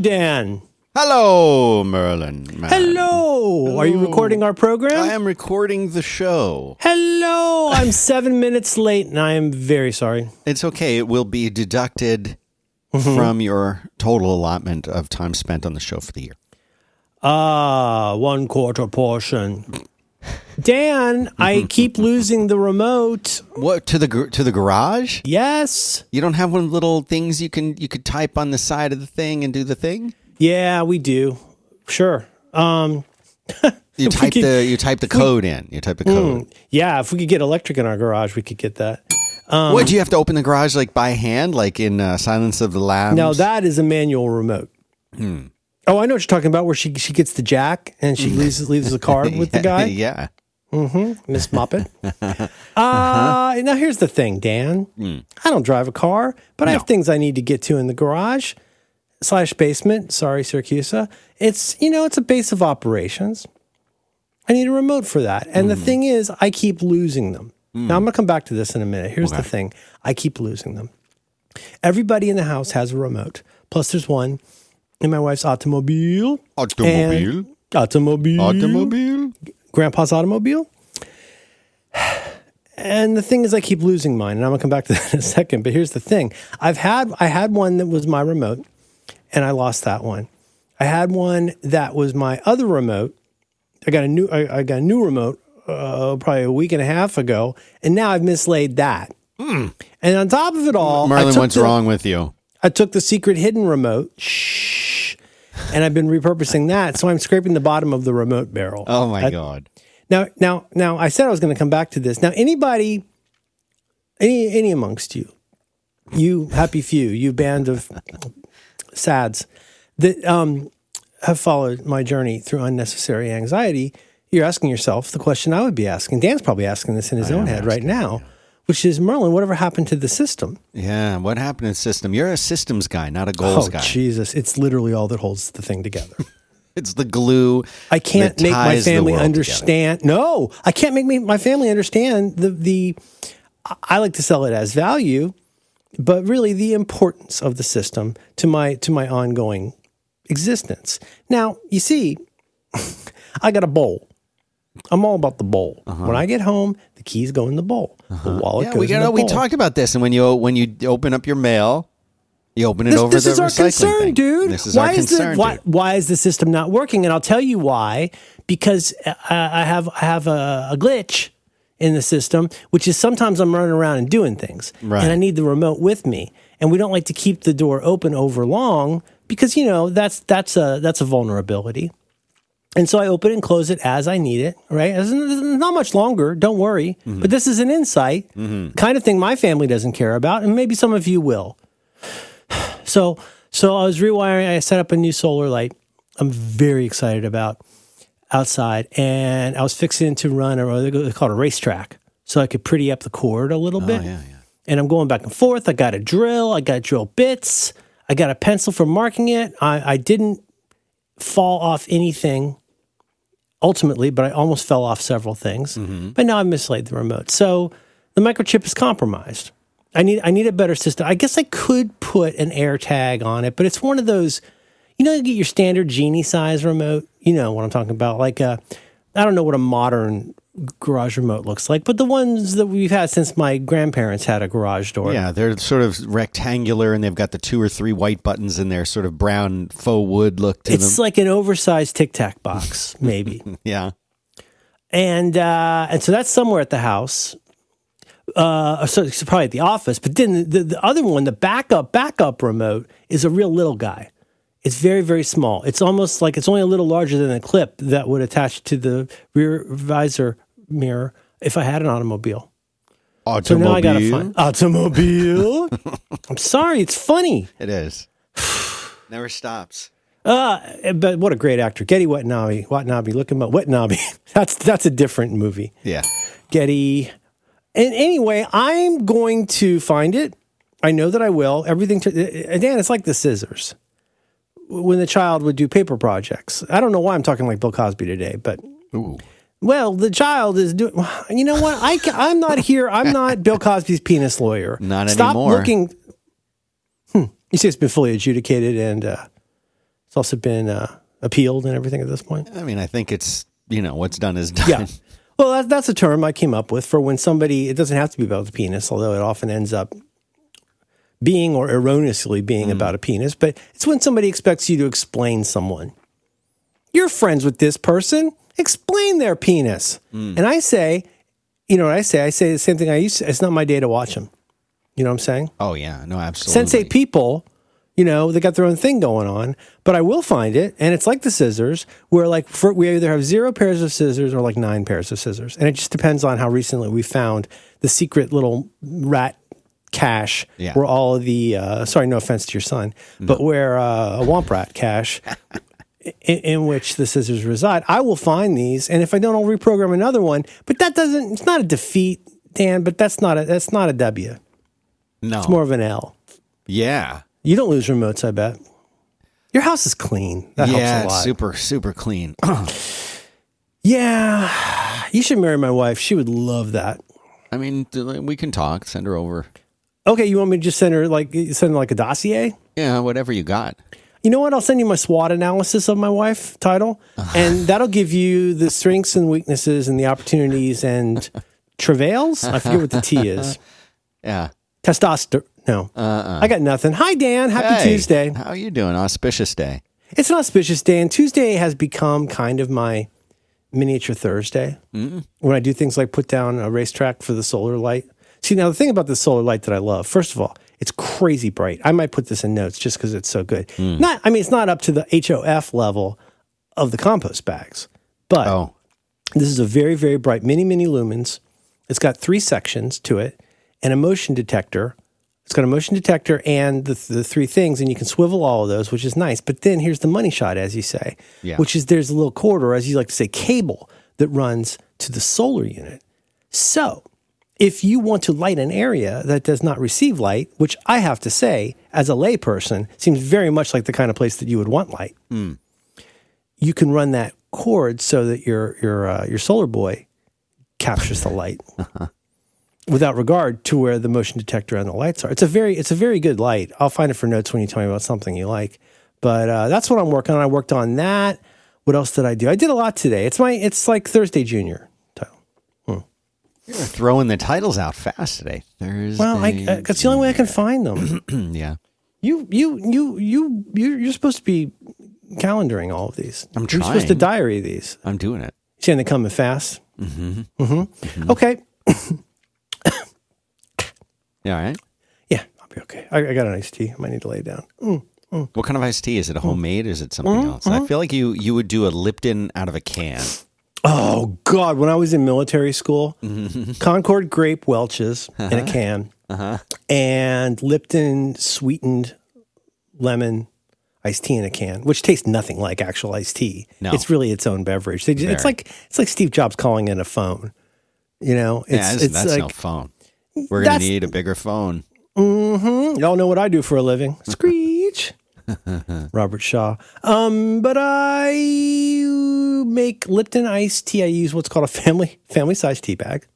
Dan. Hello, Merlin. man. Hello. Are you recording our program? I am recording the show. Hello. I'm seven minutes late and I am very sorry. It's okay. It will be deducted Mm-hmm. from your total allotment of time spent on the show for the year. Ah, one quarter portion. Dan, I keep losing the remote. What to the to the garage? Yes. You don't have one of the little things you can you could type on the side of the thing and do the thing. Yeah, we do. Sure. Um, You type could- the you type the code in. You type the code. yeah, if we could get electric in our garage, we could get that. Um, what do you have to open the garage like by hand, like in uh, Silence of the Lambs? Now that is a manual remote. Oh, I know what you're talking about. Where she she gets the jack and she leaves leaves the card with the guy, yeah. Mm-hmm. Miss Muppet. Uh-huh. Uh, now here's the thing, Dan. Hmm. I don't drive a car, but I have things I need to get to in the garage slash basement. Sorry, Syracuse. It's you know it's a base of operations. I need a remote for that, and the hmm. thing is, I keep losing them. Hmm. Now I'm gonna come back to this in a minute. Here's the thing: I keep losing them. Everybody in the house has a remote. Plus, there's one in my wife's automobile. Automobile. Automobile. Automobile. Grandpa's automobile. And the thing is, I keep losing mine, and I'm gonna come back to that in a second. But here's the thing: I've had I had one that was my remote, and I lost that one. I had one that was my other remote. I got a new I, I got a new remote uh, probably a week and a half ago, and now I've mislaid that. And on top of it all, I Merlin, what's the- wrong with you? I took the secret hidden remote. Shh. And I've been repurposing that, so I'm scraping the bottom of the remote barrel. Oh my I- god. Now, now, now, I said I was going to come back to this. Now, anybody, any, any amongst you, you happy few, you band of sads that um, have followed my journey through unnecessary anxiety, you're asking yourself the question I would be asking. Dan's probably asking this in his own head right now, which is Merlin, whatever happened to the system? Yeah, what happened to the system? You're a systems guy, not a goals oh, guy. Jesus. It's literally all that holds the thing together. It's the glue. I can't make my family understand. No, I can't make me, my family understand the the. I like to sell it as value, but really the importance of the system to my to my ongoing existence. Now you see, I got a bowl. I'm all about the bowl. Uh-huh. When I get home, the keys go in the bowl. The uh-huh. wallet Yeah, goes we in the We bowl. talked about this, and when you when you open up your mail, you open it This, over this the is our recycling concern, thing. dude. This is why our is concern. the why, dude. why is the system not working? And I'll tell you why. Because I, I have I have a, a glitch in the system, which is sometimes I'm running around and doing things, Right. and I need the remote with me. And we don't like to keep the door open over long because you know that's that's a that's a vulnerability. And so I open and close it as I need it, right? It's not much longer, don't worry. Mm-hmm. But this is an insight, kind of thing my family doesn't care about, and maybe some of you will. So, so I was rewiring. I set up a new solar light. I'm very excited about outside, and I was fixing to run a they call it a racetrack, so I could pretty up the cord a little bit. Oh, yeah, yeah. And I'm going back and forth. I got a drill. I got drill bits. I got a pencil for marking it. I, I didn't fall off anything ultimately, but I almost fell off several things. Mm-hmm. But now I've mislaid the remote. So the microchip is compromised. I need I need a better system. I guess I could put an air tag on it, but it's one of those, you know, you get your standard genie size remote. You know what I'm talking about. Like a, I don't know what a modern garage remote looks like, but the ones that we've had since my grandparents had a garage door. Yeah, they're sort of rectangular, and they've got the two or three white buttons in there, sort of brown faux wood look to It's them. like an oversized Tic Tac box, maybe. yeah, and uh, and so that's somewhere at the house. Uh, so it's probably at the office. But then the, the other one, the backup backup remote, is a real little guy. It's very very small. It's almost like it's only a little larger than a clip that would attach to the rear visor mirror if I had an automobile. So automobile. now I got to find automobile. I'm sorry, it's funny. It is. Never stops. Uh, but what a great actor, Gedde Watanabe. Watanabe, look him up. Watanabe. That's that's a different movie. Yeah. Gedde. And anyway, I'm going to find it. I know that I will. Everything to Dan, it's like the scissors. When the child would do paper projects. I don't know why I'm talking like Bill Cosby today, but Ooh. well, the child is doing. You know what? I ca- I'm not here. I'm not Bill Cosby's penis lawyer. Not anymore. Stop anymore. looking. Hmm. You say it's been fully adjudicated and uh, It's also been uh, appealed and everything at this point. I mean, I think it's you know what's done is done. Yeah. Well, that, that's a term I came up with for when somebody, it doesn't have to be about the penis, although it often ends up being or erroneously being hmm. about a penis, but it's when somebody expects you to explain someone. You're friends with this person, explain their penis. Hmm. And I say, you know what I say? I say the same thing I used to, it's not my day to watch them. You know what I'm saying? Oh yeah, no, absolutely. Sensate people, you know, they got their own thing going on, but I will find it, and it's like the scissors, where like for, we either have zero pairs of scissors or like nine pairs of scissors, and it just depends on how recently we found the secret little rat cache Yeah. where all of the uh, sorry, no offense to your son, but where uh, a womp rat cache. In, in which the scissors reside, I will find these, and if I don't, I'll reprogram another one. But that doesn't. It's not a defeat, Dan. But that's not a. That's not a W. no, It's more of an L. yeah, You don't lose remotes, I bet. Your house is clean. That yeah, helps a lot. super super clean. yeah. You should marry my wife. She would love that. I mean, we can talk. Send her over. Okay, you want me to just send her like send her like a dossier? Yeah, whatever you got. You know what? I'll send you my SWOT analysis of my wife title, uh-huh. and that'll give you the strengths and weaknesses and the opportunities and travails. I forget what the T is. Yeah. Testosterone. No, uh-uh. I got nothing. Hi, Dan. Happy Hey, Tuesday. How are you doing? Auspicious day. It's an auspicious day, and Tuesday has become kind of my miniature Thursday when I do things like put down a racetrack for the solar light. See, now the thing about the solar light that I love, first of all, it's crazy bright. I might put this in notes just because it's so good. Hmm. Not, I mean, it's not up to the HOF level of the compost bags, but Oh, this is a very, very bright mini, mini lumens. It's got three sections to it and a motion detector. It's got a motion detector and the, the three things, and you can swivel all of those, which is nice. But then here's the money shot, as you say, Yeah. which is there's a little cord, or as you like to say, cable that runs to the solar unit. So if you want to light an area that does not receive light, which I have to say, as a layperson, seems very much like the kind of place that you would want light, you can run that cord so that your your uh, your solar boy captures the light without regard to where the motion detector and the lights are. It's a very it's a very good light. I'll find it for notes when you tell me about something you like. But uh, that's what I'm working on. I worked on that. What else did I do? I did a lot today. It's my it's like Thursday Junior. You're throwing the titles out fast today. Thursday. Well, I, uh, that's the only way I can find them. yeah. You you you you you you're supposed to be calendaring all of these. I'm trying. You're supposed to diary these. I'm doing it. Saying they come in fast. Mm-hmm. Mm-hmm. Okay. Yeah, all right. Yeah, I'll be okay. I, I got an iced tea. I might need to lay down. Mm. What kind of iced tea? Is it a homemade? Or is it something Mm-hmm. else? I feel like you you would do a Lipton out of a can. Oh God! When I was in military school, Concord grape Welch's in a uh-huh. can, uh-huh. and Lipton sweetened lemon iced tea in a can, which tastes nothing like actual iced tea. No. It's really its own beverage. They, it's like it's like Steve Jobs calling in a phone. You know, it's yeah, that's, it's that's like no phone. We're gonna That's- need a bigger phone. Mm-hmm. Y'all know what I do for a living. Screech. Robert Shaw. Um, but I make Lipton iced tea. I use what's called a family family size tea bag.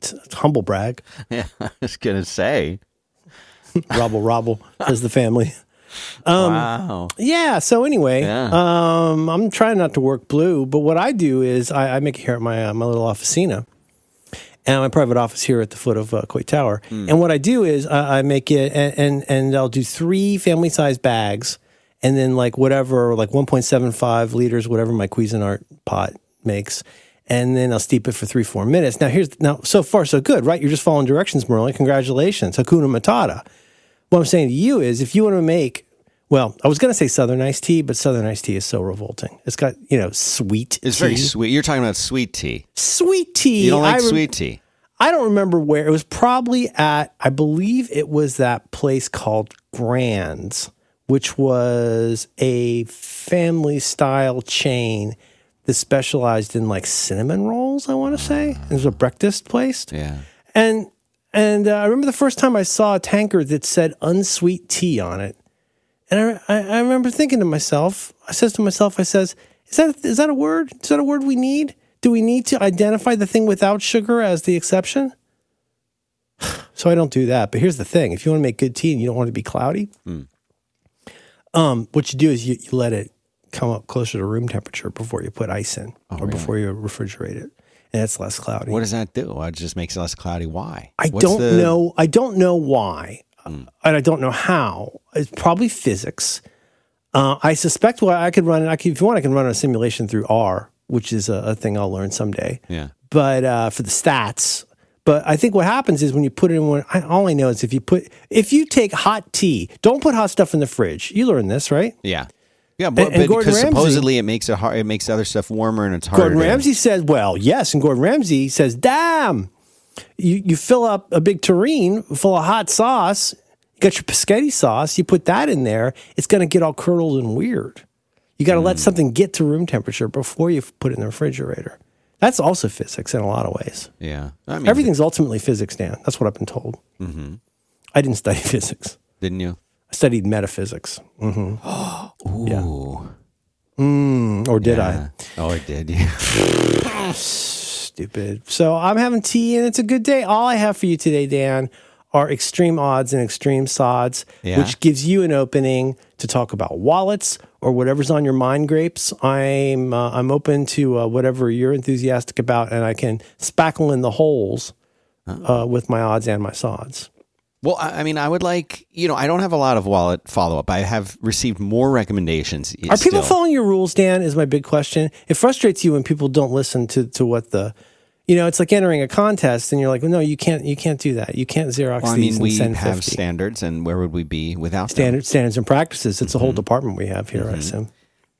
it's, it's humble brag. Yeah, I was gonna say. Robble robble says the family. Um, wow. Yeah. So anyway, Yeah. um, I'm trying not to work blue, but what I do is I, I make it here at my uh, my little officina, and my private office here at the foot of uh, Coit Tower. And what I do is I, I make it, and, and and I'll do three family size bags, and then like whatever, like 1.75 liters, whatever my Cuisinart pot makes. And then I'll steep it for three, four minutes. Now here's now so far so good, right? You're just following directions, Merlin. Congratulations, Hakuna Matata. What I'm saying to you is, if you want to make, well, I was going to say Southern iced tea, but Southern iced tea is so revolting. It's got you know sweet. It's tea. very sweet. You're talking about sweet tea. sweet tea. You don't like I rem- sweet tea. I don't remember where it was. Probably at I believe it was that place called Grandy's, which was a family style chain that specialized in like cinnamon rolls. I want to say it was a breakfast place. Yeah. And and uh, I remember the first time I saw a tankard that said unsweet tea on it, and I, I, I remember thinking to myself, I says to myself, I says, is that is that a word? Is that a word we need? Do we need to identify the thing without sugar as the exception? So I don't do that. But here's the thing: if you want to make good tea and you don't want it to be cloudy, um, what you do is you, you let it come up closer to room temperature before you put ice in or before you refrigerate it, and it's less cloudy. What does that do? It just makes it less cloudy. Why? I What's don't the- know. I don't know why, and I don't know how. It's probably physics. Uh, I suspect what I could run. I could, if you want, I can run a simulation through R, which is a, a thing I'll learn someday. Yeah. But uh, for the stats, but I think what happens is when you put it in one. I, all I know is if you put if you take hot tea, don't put hot stuff in the fridge. You learn this, right? Yeah. Yeah, but, and Gordon because Ramsay- supposedly it makes it hard, it makes other stuff warmer and it's harder. Gordon to- Ramsay says, well, yes. And Gordon Ramsay says, damn, you, you fill up a big tureen full of hot sauce, you got your spaghetti sauce, you put that in there, it's going to get all curdled and weird. You got to let something get to room temperature before you put it in the refrigerator. That's also physics in a lot of ways. Yeah. I mean, Everything's ultimately physics, Dan. That's what I've been told. Mm-hmm. I didn't study physics. didn't you? I studied metaphysics. hmm Oh, Ooh. Or did I? Oh, I did. Yeah. Stupid. So I'm having tea and it's a good day. All I have for you today, Dan, are extreme odds and extreme sods, Yeah. which gives you an opening to talk about wallets or whatever's on your mind grapes. I'm uh, I'm open to uh, whatever you're enthusiastic about, and I can spackle in the holes uh, with my odds and my sods. Well, I I mean, I would like, you know, I don't have a lot of wallet follow up. I have received more recommendations. Are people following your rules, Dan? Is my big question. It frustrates you when people don't listen to to what the, you know, it's like entering a contest and you're like, no, you can't, you can't do that. You can't Xerox Well, I mean, we have 50. standards, and where would we be without them? standard standards and practices. It's a Mm-hmm. whole department we have here, I assume.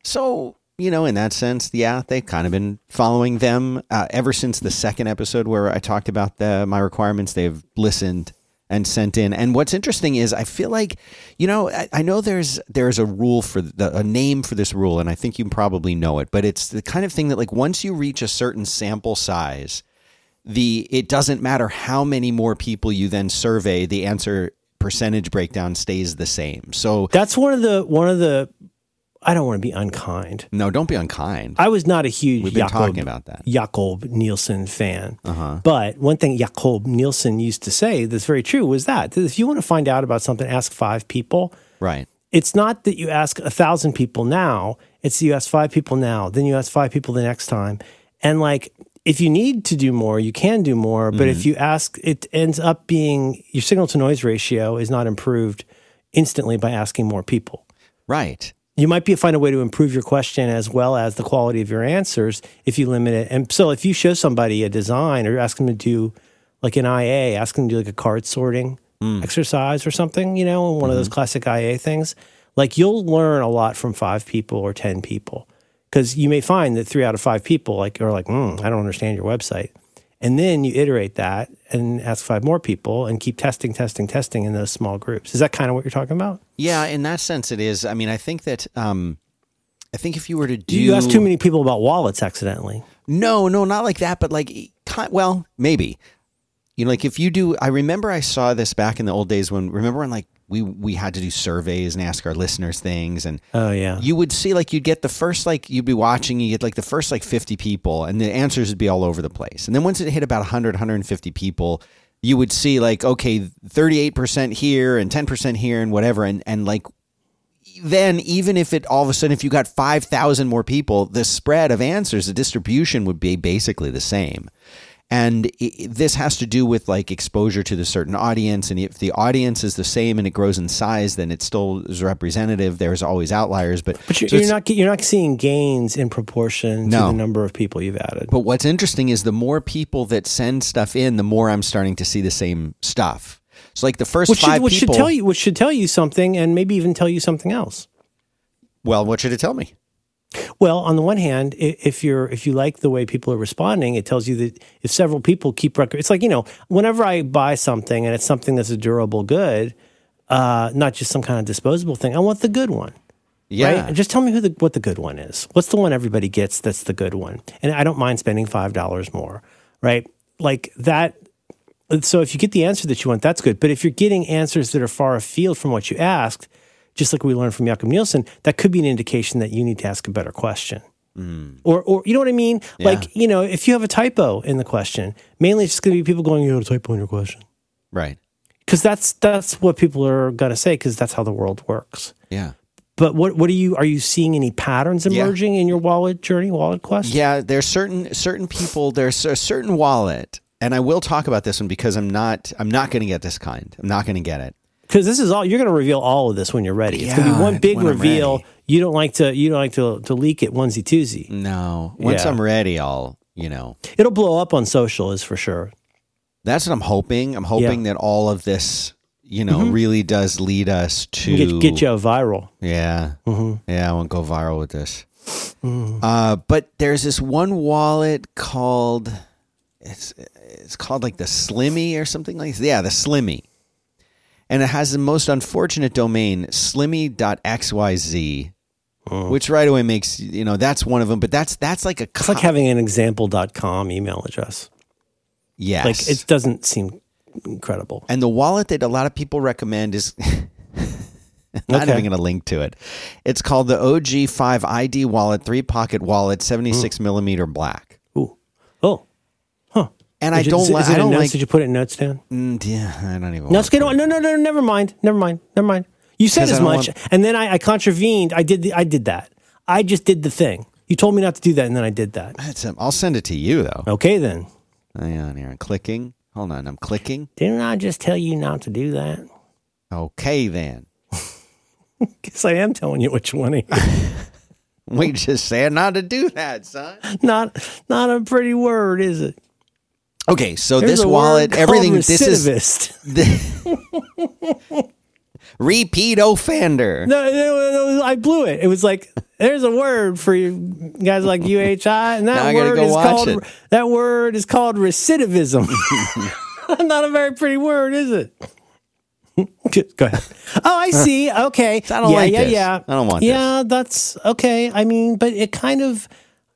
So, you know, in that sense, yeah, they've kind of been following them uh, ever since the second episode where I talked about the, my requirements. They've listened and sent in. And what's interesting is I feel like, you know, I, I know there's there's a rule for the, a name for this rule, and I think you probably know it, but it's the kind of thing that like once you reach a certain sample size, the it doesn't matter how many more people you then survey, the answer percentage breakdown stays the same. So That's one of the one of the. I don't want to be unkind. no, don't be unkind. I was not a huge We've been Jakob, talking about that. Jakob Nielsen fan. Uh-huh. But one thing Jakob Nielsen used to say that's very true was that, that if you want to find out about something, ask five people. Right. It's not that you ask a thousand people now. It's you ask five people now, then you ask five people the next time. And like, if you need to do more, you can do more. But Mm-hmm. if you ask, it ends up being your signal to noise ratio is not improved instantly by asking more people. Right. You might be find a way to improve your question as well as the quality of your answers if you limit it. And so, if you show somebody a design or ask them to do like an IA, ask them to do like a card sorting exercise or something, you know, one of those classic IA things, like you'll learn a lot from five people or 10 people. Because you may find that three out of five people like are like, mm, I don't understand your website. And then you iterate that and ask five more people and keep testing, testing, testing in those small groups. Is that kind of what you're talking about? Yeah, in that sense, it is. I mean, I think that um, I think if you were to do, You asked too many people about wallets accidentally. No, no, not like that. But like, well, maybe. You know, like if you do, I remember I saw this back in the old days when remember when like we we had to do surveys and ask our listeners things, and Oh, yeah. you would see like you'd get the first like you'd be watching, you get like the first like fifty people, and the answers would be all over the place. And then once it hit about 100, 150 people, you would see like okay, thirty eight percent here and ten percent here and whatever, and and like then even if it all of a sudden if you got 5000 more people the spread of answers the distribution would be basically the same and i this has to do with like exposure to the certain audience and if the audience is the same and it grows in size then it still is representative there's always outliers but But you're, so you're not you're not seeing gains in proportion to the number of people you've added. but what's interesting is the more people that send stuff in the more i'm starting to see the same stuff so like the first which should, five which people should tell you which should tell you something, and maybe even tell you something else. well what should it tell me Well, on the one hand, if you're if you like the way people are responding, it tells you that if several people keep record, it's like you know, whenever I buy something and it's something that's a durable good, uh, not just some kind of disposable thing, I want the good one. yeah Right? Just tell me who the what the good one is. What's the one everybody gets that's the good one? And I don't mind spending five dollars more, right? Like that. So if you get the answer that you want, that's good. But if you're getting answers that are far afield from what you asked, just like we learned from Jakob Nielsen, that could be an indication that you need to ask a better question. Or, or you know what I mean? Like, you know, if you have a typo in the question, mainly it's just going to be people going, you have a typo in your question. Right. because that's that's what people are gonna say because that's how the world works. Yeah. But what what are you are you seeing any patterns Yeah. emerging in your wallet journey, wallet quest? Yeah, there's certain certain people. There's a certain wallet, and I will talk about this one because I'm not I'm not going to get this kind. I'm not going to get it. Because this is all you're gonna reveal all of this when you're ready. It's gonna be one big reveal. You don't like to you don't like to to leak it onesie twosie. No, once Yeah. I'm ready, I'll you know. It'll blow up on social is for sure. That's what I'm hoping. I'm hoping that all of this, you know, mm-hmm. really does lead us to Get get you a viral. Yeah. Mm-hmm. Yeah, I won't go viral with this. Mm-hmm. Uh, but there's this one wallet called it's it's called like the Slimmy or something like yeah, the Slimmy. And it has the most unfortunate domain, slimmy.xyz, oh. which right away makes you know that's one of them. But that's that's like a It's like having an example.com email address. yes. Like it doesn't seem incredible. And the wallet that a lot of people recommend is not Okay. even going to link to it. It's called the OG5 ID wallet, three pocket wallet, 76 hmm. millimeter black. Ooh. And I Is it- don't, is li- is it I don't notes? like. Did you put it in notes, down? Mm, yeah, I don't even. No, want it's good. No, no, no, no. Never mind. Never mind. Never mind. You said as much, want- and then I, I contravened. I did. The, I did that. I just did the thing. You told me not to do that, and then I did that. That's a- I'll send it to you though. Okay, then. Hang on here. I'm clicking. Hold on. I'm clicking. Didn't I just tell you not to do that? Okay, then. Guess I am telling you which one. it is. We just said not to do that, son. not not a pretty word, is it? Okay, so There's this wallet, everything. This is recidivist. repeat offender. No, no, no, I blew it. It was like there's a word for you guys like UHI, and that word go is called it. that word is called recidivism. Not a very pretty word, is it? Go ahead. Oh, I see. Okay. I don't yeah, like yeah, this. yeah. I don't want Yeah, that's okay. I mean, but it kind of,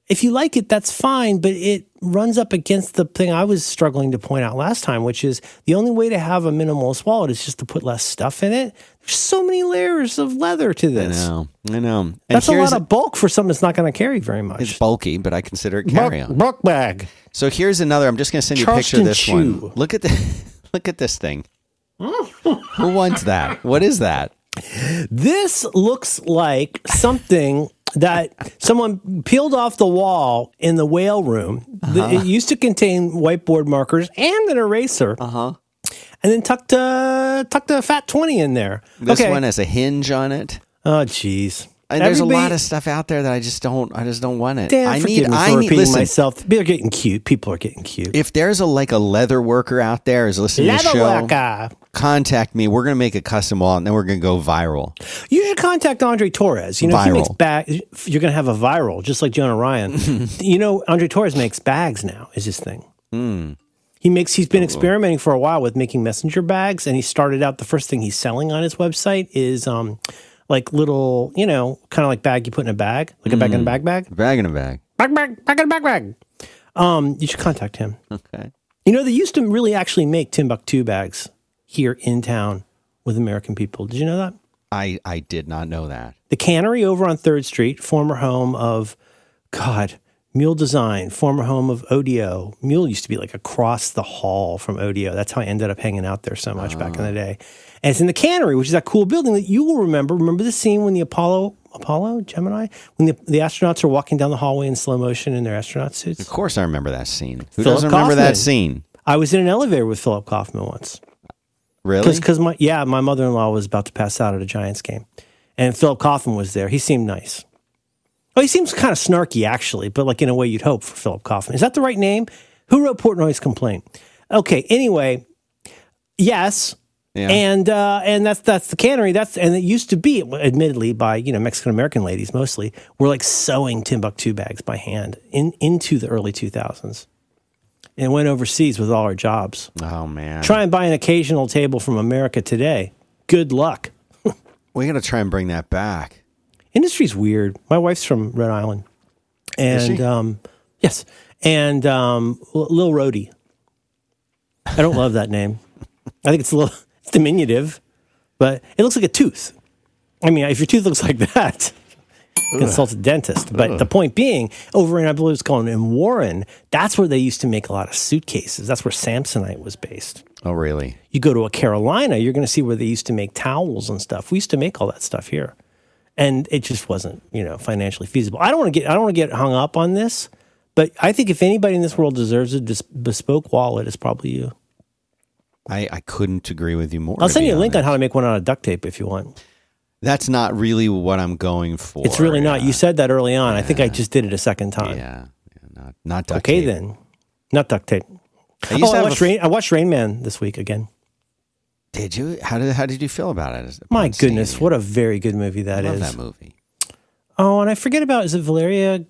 if you like it, that's fine. But it runs up against the thing I was struggling to point out last time, which is the only way to have a minimalist wallet is just to put less stuff in it. There's so many layers of leather to this. I know. I know. And That's a lot of bulk for something that's not going to carry very much. It's bulky, but I consider it carry on. Bulk bag. So here's another. I'm just going to send you a picture of this Charleston one. Look at the, look at this thing. Who wants that? What is that? This looks like something that someone peeled off the wall in the whale room. Uh-huh. It used to contain whiteboard markers and an eraser. Uh huh. And then tucked a tucked a fat twenty in there. This okay. one has a hinge on it. oh, jeez. And there's a lot of stuff out there that I just don't. I just don't want it. I need. I need. Listen. myself. People are getting cute. People are getting cute. If there's a like a leather worker out there is listening to the show, worker. contact me. We're gonna make a custom wall, and then we're gonna go viral. You should contact Andre Torrez. You know, he makes Viral. bag. You're going to have a viral, just like Jonah Ryan. you know, Andre Torrez makes bags now. Is his thing. Hmm. He makes. He's Oh. been experimenting for a while with making messenger bags, and he started out. The first thing he's selling on his website is um, like little, you know, kind of like bag you put in a bag, like a bag in a bag bag, Bag in a bag. bag bag bag in a bag bag. Um, you should contact him. Okay. You know, they used to really actually make Timbuk2 bags here in town with American people. Did you know that? I I did not know that. The cannery over on Third Street, former home of God, Mule Design, former home of Odeo. Mule used to be like across the hall from Odeo. That's how I ended up hanging out there so much back in the ah. day. And it's in the cannery, which is that cool building that you will remember. Remember the scene when the Apollo, Apollo, Gemini, when the, the astronauts are walking down the hallway in slow motion in their astronaut suits? Of course, I remember that scene. Who Philip doesn't remember Kaufman. that scene? I was in an elevator with Philip Kaufman once. Really? Because my yeah, my mother in law was about to pass out at a Giants game, and Philip Kaufman was there. He seemed nice. Oh, he seems kind of snarky actually, but like in a way you'd hope for Philip Kaufman. Is that the right name? Who wrote Portnoy's complaint? Okay. Anyway, yes. Yeah. And uh, and that's that's the cannery. That's and it used to be, admittedly, by you know Mexican American ladies mostly, were like sewing Timbuk2 bags by hand in into the early two thousands, and went overseas with all our jobs. oh man. Try and buy an occasional table from America today. Good luck. we got to try and bring that back. Industry's weird. My wife's from Rhode Island, and um, yes, and um, Lil Rhody. I don't love that name. I think it's a little it's diminutive, but it looks like a tooth. I mean, if your tooth looks like that, consult a dentist. But the point being, over in I believe it's called in Warren, that's where they used to make a lot of suitcases. That's where Samsonite was based. Oh, really? You go to a Carolina, you're going to see where they used to make towels and stuff. We used to make all that stuff here, and it just wasn't, you know, financially feasible. I don't want to get I don't want to get hung up on this, but I think if anybody in this world deserves a dis- bespoke wallet, it's probably you. I, I couldn't agree with you more. I'll send you a link on how to make one out of duct tape if you want. That's not really what I'm going for. It's really not. Yeah. You said that early on. I think I just did it a second time. Yeah, yeah not not duct tape. okay tape. then, not duct tape. I Oh, I watched, Rain, I watched Rain Man this week again. Did you? How did how did you feel about it? My goodness, it? what a very good movie that is. I that love is. that movie. Oh, and I forget about is it Valeria?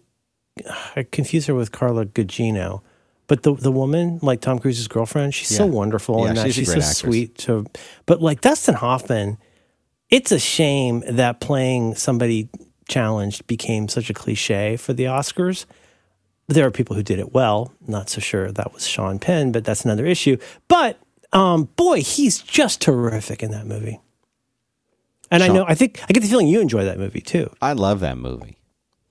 I confuse her with Carla Gugino, but the the woman like Tom Cruise's girlfriend, she's so wonderful Yeah, and that she's she's, so actress. sweet. To, but like Dustin Hoffman, it's a shame that playing somebody challenged became such a cliche for the Oscars. There are people who did it well. Not so sure that was Sean Penn, but that's another issue. But um, boy, he's just terrific in that movie. And I know, I think I get the feeling you enjoy that movie too. I love that movie.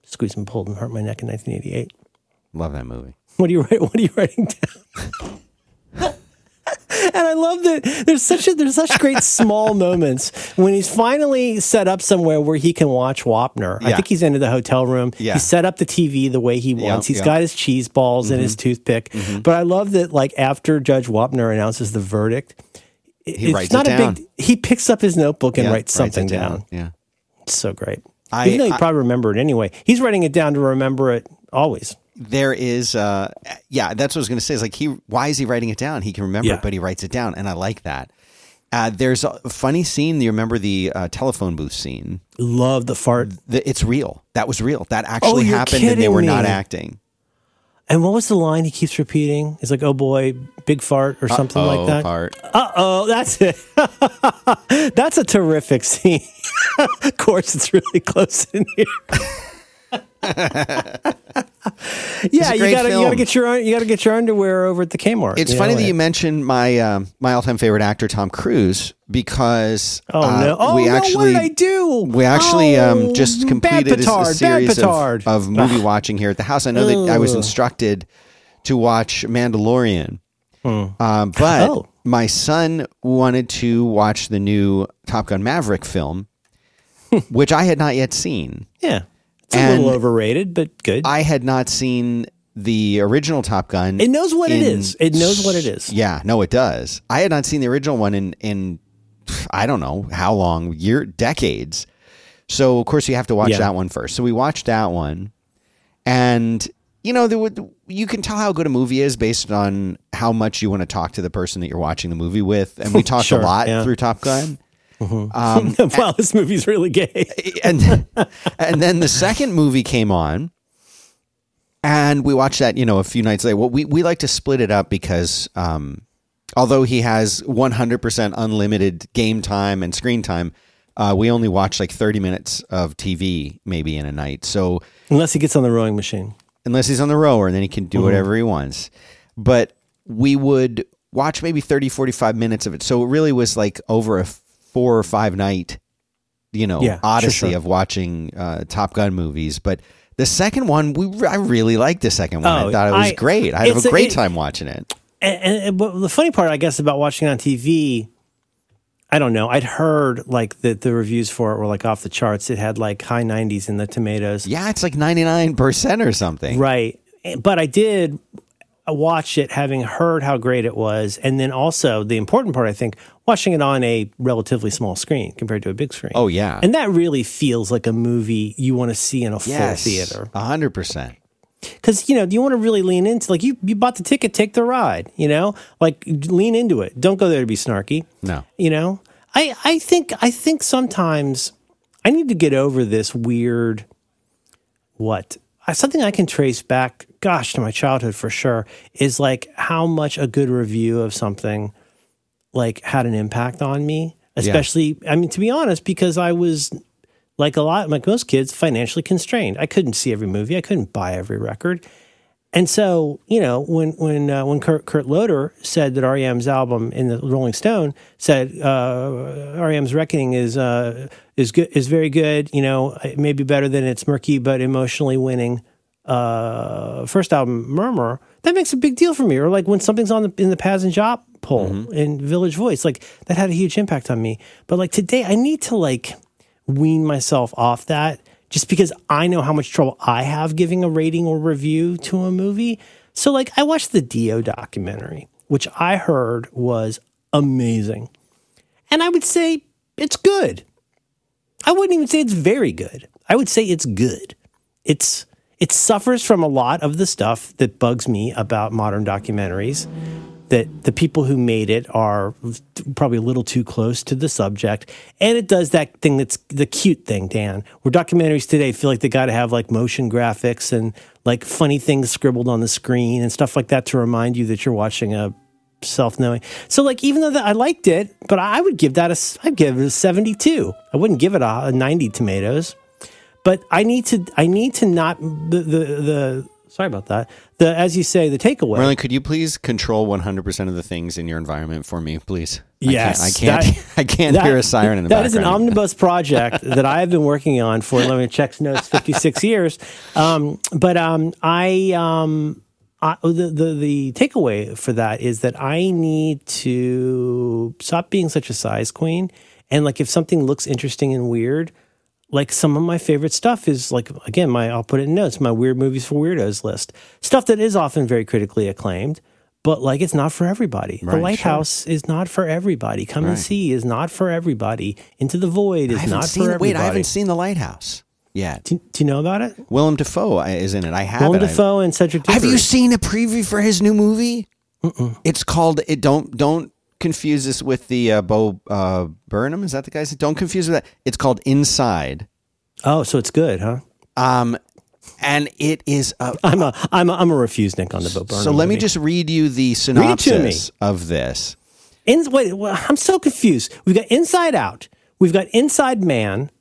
Squeezed and pulled and hurt my neck in 1988. Love that movie. What are you write, What are you writing down? and I love that there's such a, there's such great small moments when he's finally set up somewhere where he can watch Wapner. I think he's into the hotel room. Yeah. He set up the TV the way he wants. He's yeah. got his cheese balls and his mm-hmm. toothpick. Mm-hmm. But I love that like after Judge Wapner announces the verdict, He it's writes not it a down. big. He picks up his notebook and Yeah, writes something it down. Yeah. It's so great. I- Even though he I- probably remember it anyway, he's writing it down to remember it always. There is, uh, yeah, that's what I was going to say. Is like he, why is he writing it down? He can remember Yeah. it, but he writes it down, and I like that. Uh, there's a funny scene. You remember the uh, telephone booth scene? Love the fart. The, it's real. That was real. That actually Oh, happened, and they were not acting. And what was the line he keeps repeating? It's like, "Oh boy, big fart" or something like Oh, that. Fart. Uh oh, that's it. that's a terrific scene. of course, it's really close in here. yeah, you gotta you gotta get your you gotta get your underwear over at the Kmart. It's funny know, that you mentioned my um, my all time favorite actor Tom Cruise because Oh uh, no! Oh we no! actually what did I do? we actually Oh, um, just completed a- a, series of, of movie watching here at the house. I know that I was instructed to watch Mandalorian, um, but Oh. my son wanted to watch the new Top Gun Maverick film, which I had not yet seen. Yeah, it's a little overrated, but good. I had not seen the original Top Gun. it knows what it in- is. It knows what it is. Yeah, no, it does. I had not seen the original one in in I don't know how long, year decades. So of course you have to watch Yeah. that one first. So we watched that one, and you know there would you can tell how good a movie is based on how much you want to talk to the person that you're watching the movie with. And we talked Sure, a lot yeah. through Top Gun. wow, this movie's really gay. and and then the second movie came on and we watched that you know a few nights later well we, we like to split it up because um, although he has 100% unlimited game time and screen time uh, we only watch like 30 minutes of tv maybe in a night so Unless he gets on the rowing machine. unless he's on the rower and then he can Mm-hmm. do whatever he wants but we would watch maybe 30 45 minutes of it so it really was like over a four or five night you know Yeah, odyssey sure. of watching uh, top gun movies but the second one we i really liked the second one Oh, i thought it was I- great i had a great it- time watching it And, and, and but the funny part, I guess, about watching on TV, I don't know. I'd heard like that the reviews for it were like off the charts. It had like high 90s in the tomatoes. yeah it's like 99% or something Right. But I did watch it having heard how great it was. And then also the important part, I think, watching it on a relatively small screen compared to a big screen. oh yeah. And that really feels like a movie you want to see in a full yes. theater. 100% because you know you want to really lean into like you you bought the ticket take the ride you know? Like lean into it. Don't go there to be snarky. No. You know? I i think i think sometimes i need to get over this weird what something i can trace back gosh to my childhood for sure is like how much a good review of something like had an impact on me especially i mean to be honest because i was like a lot like most kids financially constrained. I couldn't see every movie. I couldn't buy every record and so you know when when uh, when Kurt, Kurt Loder said that REM's album in the Rolling Stone said uh, REM's Reckoning is uh, is good is very good you know it may be better than its murky but emotionally winning uh, first album Murmur that makes a big deal for me or like when something's on the in the Pazz and Jop poll in Village Voice. Like that had a huge impact on me. But like today, I need to like wean myself off that just because I know how much trouble I have giving a rating or review to a movie. So like I watched the Dio documentary, which I heard was amazing. And I would say it's good. I wouldn't even say it's very good. I would say it's good. It's it suffers from a lot of the stuff that bugs me about modern documentaries. That the people who made it are probably a little too close to the subject, and it does that thing that's the cute thing, Dan. Where documentaries today feel like they got to have like motion graphics and like funny things scribbled on the screen and stuff like that to remind you that you're watching a self-knowing. So like even though that I liked it, but I would give that a I'd give it a 72. I wouldn't give it a, a 90 tomatoes. But I need to I need to not the the, the sorry about that. The as you say the takeaway. Merlin, could you please control 100% of the things in your environment for me, please? Yes, I can't. I can't, that- I can't That- hear a siren in the That background. is an omnibus project that I have been working on for let me check notes fifty six years. Um, but um, I um, I, the, the the takeaway for that is that I need to stop being such a size queen. And like if something looks interesting and weird, like some of my favorite stuff is like again my I'll put it in notes my weird movies for weirdos list stuff that is often very critically acclaimed but like it's not for everybody the Right, lighthouse is not for everybody come and see is not for everybody into the void is haven't seen, for everybody wait, I haven't seen The Lighthouse yet. do, do you know about it Willem Dafoe uh, is in it. I have Willem it. I- Dafoe and Cedric Have you seen a preview for his new movie? It's called. It don't don't confuse this with the uh, Bo uh, Burnham. Is that the guy's? Don't confuse with that. It's called Inside. oh so it's good huh Um, and it is a. I'm a I'm a, I'm a refusenik on the Bo Burnham so let me just read you the synopsis of this. In, wait, well, I'm so confused. We've got Inside Out. We've got Inside Man.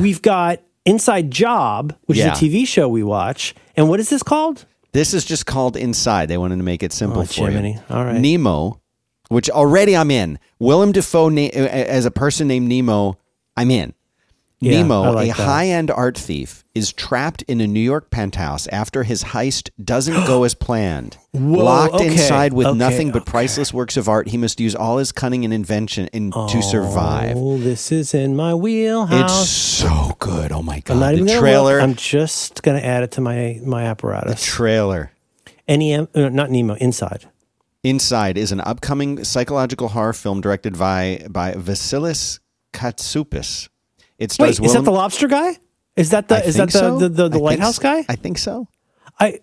We've got Inside Job, which Uh-huh. Yeah. is a TV show we watch. And what is this called? This is just called Inside. They wanted to make it simple Oh, for Jiminy. you. All right. Nemo, which already I'm in. Willem Dafoe na- as a person named Nemo, I'm in. Yeah, Nemo, like a that. high-end art thief, is trapped in a New York penthouse after his heist doesn't go as planned. Whoa, Locked okay, inside with okay, nothing but okay. priceless works of art, he must use all his cunning and invention in, to survive. Oh, this is in my wheelhouse. It's so good. Oh my god! I'm not the trailer. Look. I'm just gonna add it to my my apparatus. trailer. NEM, uh, not Nemo. Inside. Inside is an upcoming psychological horror film directed by by Vasilis Katsoupis. It Wait, stars is that the lobster guy? Is that the I is that the so. the, the, the lighthouse s- guy? I think so. I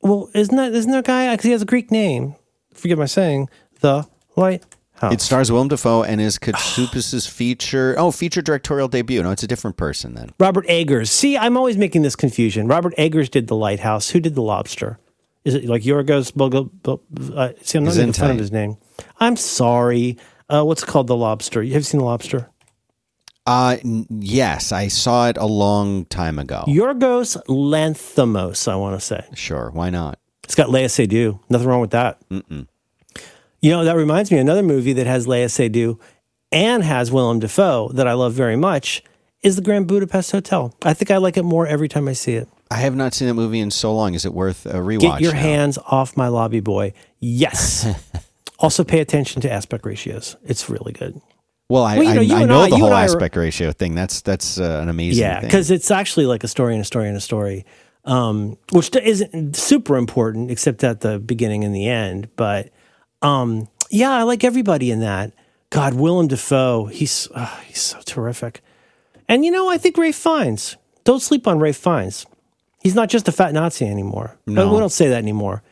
well, isn't that isn't there a guy? Because he has a Greek name. Forgive my saying. The lighthouse. It stars Willem Dafoe and is Katsoupis's feature. Oh, feature directorial debut. No, it's a different person then. Robert Eggers. See, I'm always making this confusion. Robert Eggers did the lighthouse. Who did the lobster? Is it like Yorgos? Bogo, Bo, uh, see, I'm not making fun of his name. I'm sorry. Uh, what's it called? The lobster. You have seen the lobster? Uh n- yes, I saw it a long time ago. Yorgos Lanthimos. I want to say sure, why not? it's got Léa Seydoux. Nothing wrong with that. Mm-mm. You know that reminds me. Another movie that has Léa Seydoux and has Willem Dafoe that I love very much is the Grand Budapest Hotel. I think I like it more every time I see it. I have not seen that movie in so long. Is it worth a rewatch? Get your now? hands off my lobby boy. Yes. also, pay attention to aspect ratios. It's really good. Well, I Well, you know, I, you I know I- the whole I are- aspect ratio thing. That's that's uh, an amazing. Thing. Yeah, because it's actually like a story and a story and a story, um, which isn't super important except at the beginning and the end. But um, yeah, I like everybody in that. God, Willem Dafoe, he's uh, he's so terrific. And you know, I think Ralph Fiennes. Don't sleep on Ralph Fiennes. He's not just a fat Nazi anymore. No. We don't say that anymore.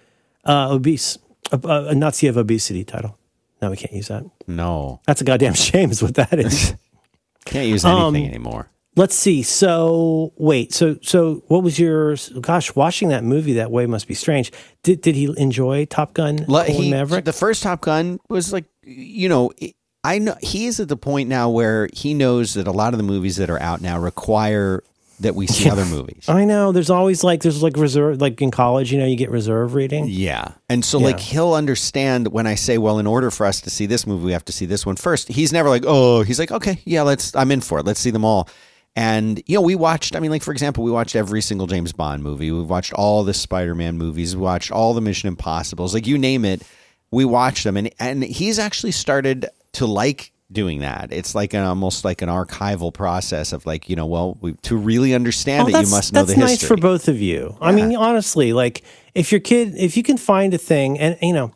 Uh, obese, a, a a Nazi of obesity title. No, we can't use that. no, That's a goddamn shame, is what that is. can't use Um, anything anymore. Let's see. So wait. So so what was your? Gosh, watching that movie that way must be strange. Did did he enjoy Top Gun? Le- he, Maverick. The first Top Gun was like, you know, I know he is at the point now where he knows that a lot of the movies that are out now require that we see other movies. I know. There's always like there's like reserve like in college. You know, you get reserve reading. Yeah. And so, like, he'll understand when I say, well, in order for us to see this movie, we have to see this one first. He's never like, oh, he's like, okay, yeah, let's, I'm in for it. Let's see them all. And, you know, we watched, I mean, like, for example, we watched every single James Bond movie. We've watched all the Spider Man movies. We watched all the Mission Impossibles. Like, you name it. we watched them, and and he's actually started to like doing that. It's like an almost like an archival process of like you know, well, we, to really understand Oh, it, you must know the history. that's nice for both of you. I mean, honestly, like if your kid, if you can find a thing, and you know,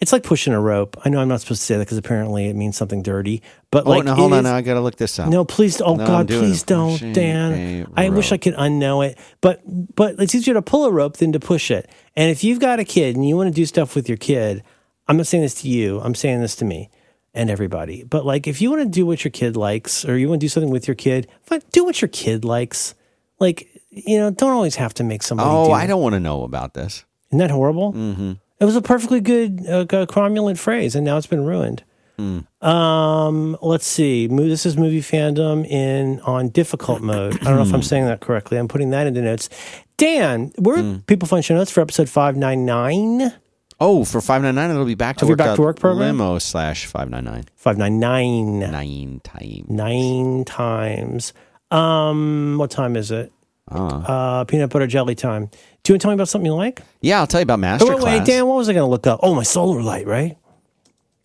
it's like pushing a rope. I know I'm not supposed to say that because apparently it means something dirty. But Oh like, no, hold on, is- now I gotta look this up. No, please. Oh No, God, please don't, Dan. I wish I could unknow it, but but it's easier to pull a rope than to push it. And if you've got a kid and you want to do stuff with your kid, I'm not saying this to you. I'm saying this to me and everybody. But like, if you want to do what your kid likes, or you want to do something with your kid, do what your kid likes. Like, you know, don't always have to make somebody. oh, do I don't want to know about this. Isn't that horrible? Mm-hmm. It was a perfectly good uh, cromulent phrase, and now it's been ruined. Um, let's see. This is movie fandom in on difficult mode. I don't know if I'm saying that correctly. I'm putting that into notes. Dan, where do people find show notes for episode five nine nine Oh, for five nine nine, it'll be back to work. Back to Work program? Limo slash five nine nine five nine nine nine time. nine times. Um, what time is it? Uh, peanut butter jelly time. Do you want to tell me about something you like? Yeah, I'll tell you about Oh, Masterclass. wait, wait, Dan, what was I going to look up? Oh, my solar light, right?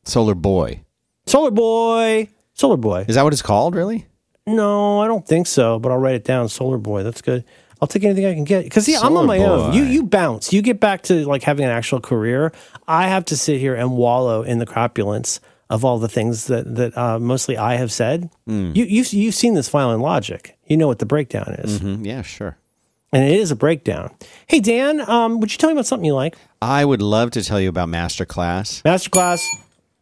Solar Boy. Solar boy, solar boy. Is that what it's called? Really? No, I don't think so, but I'll write it down. Solar Boy, that's good. I'll take anything I can get because see, I'm on my own. You you bounce. You get back to like having an actual career. I have to sit here and wallow in the crapulence of all the things that that uh, mostly I have said. Hmm. You you've you've seen this file in Logic. You know what the breakdown is, Mm, yeah, sure. and it is a breakdown. Hey Dan, um, would you tell me about something you like? I would love to tell you about Masterclass. Masterclass.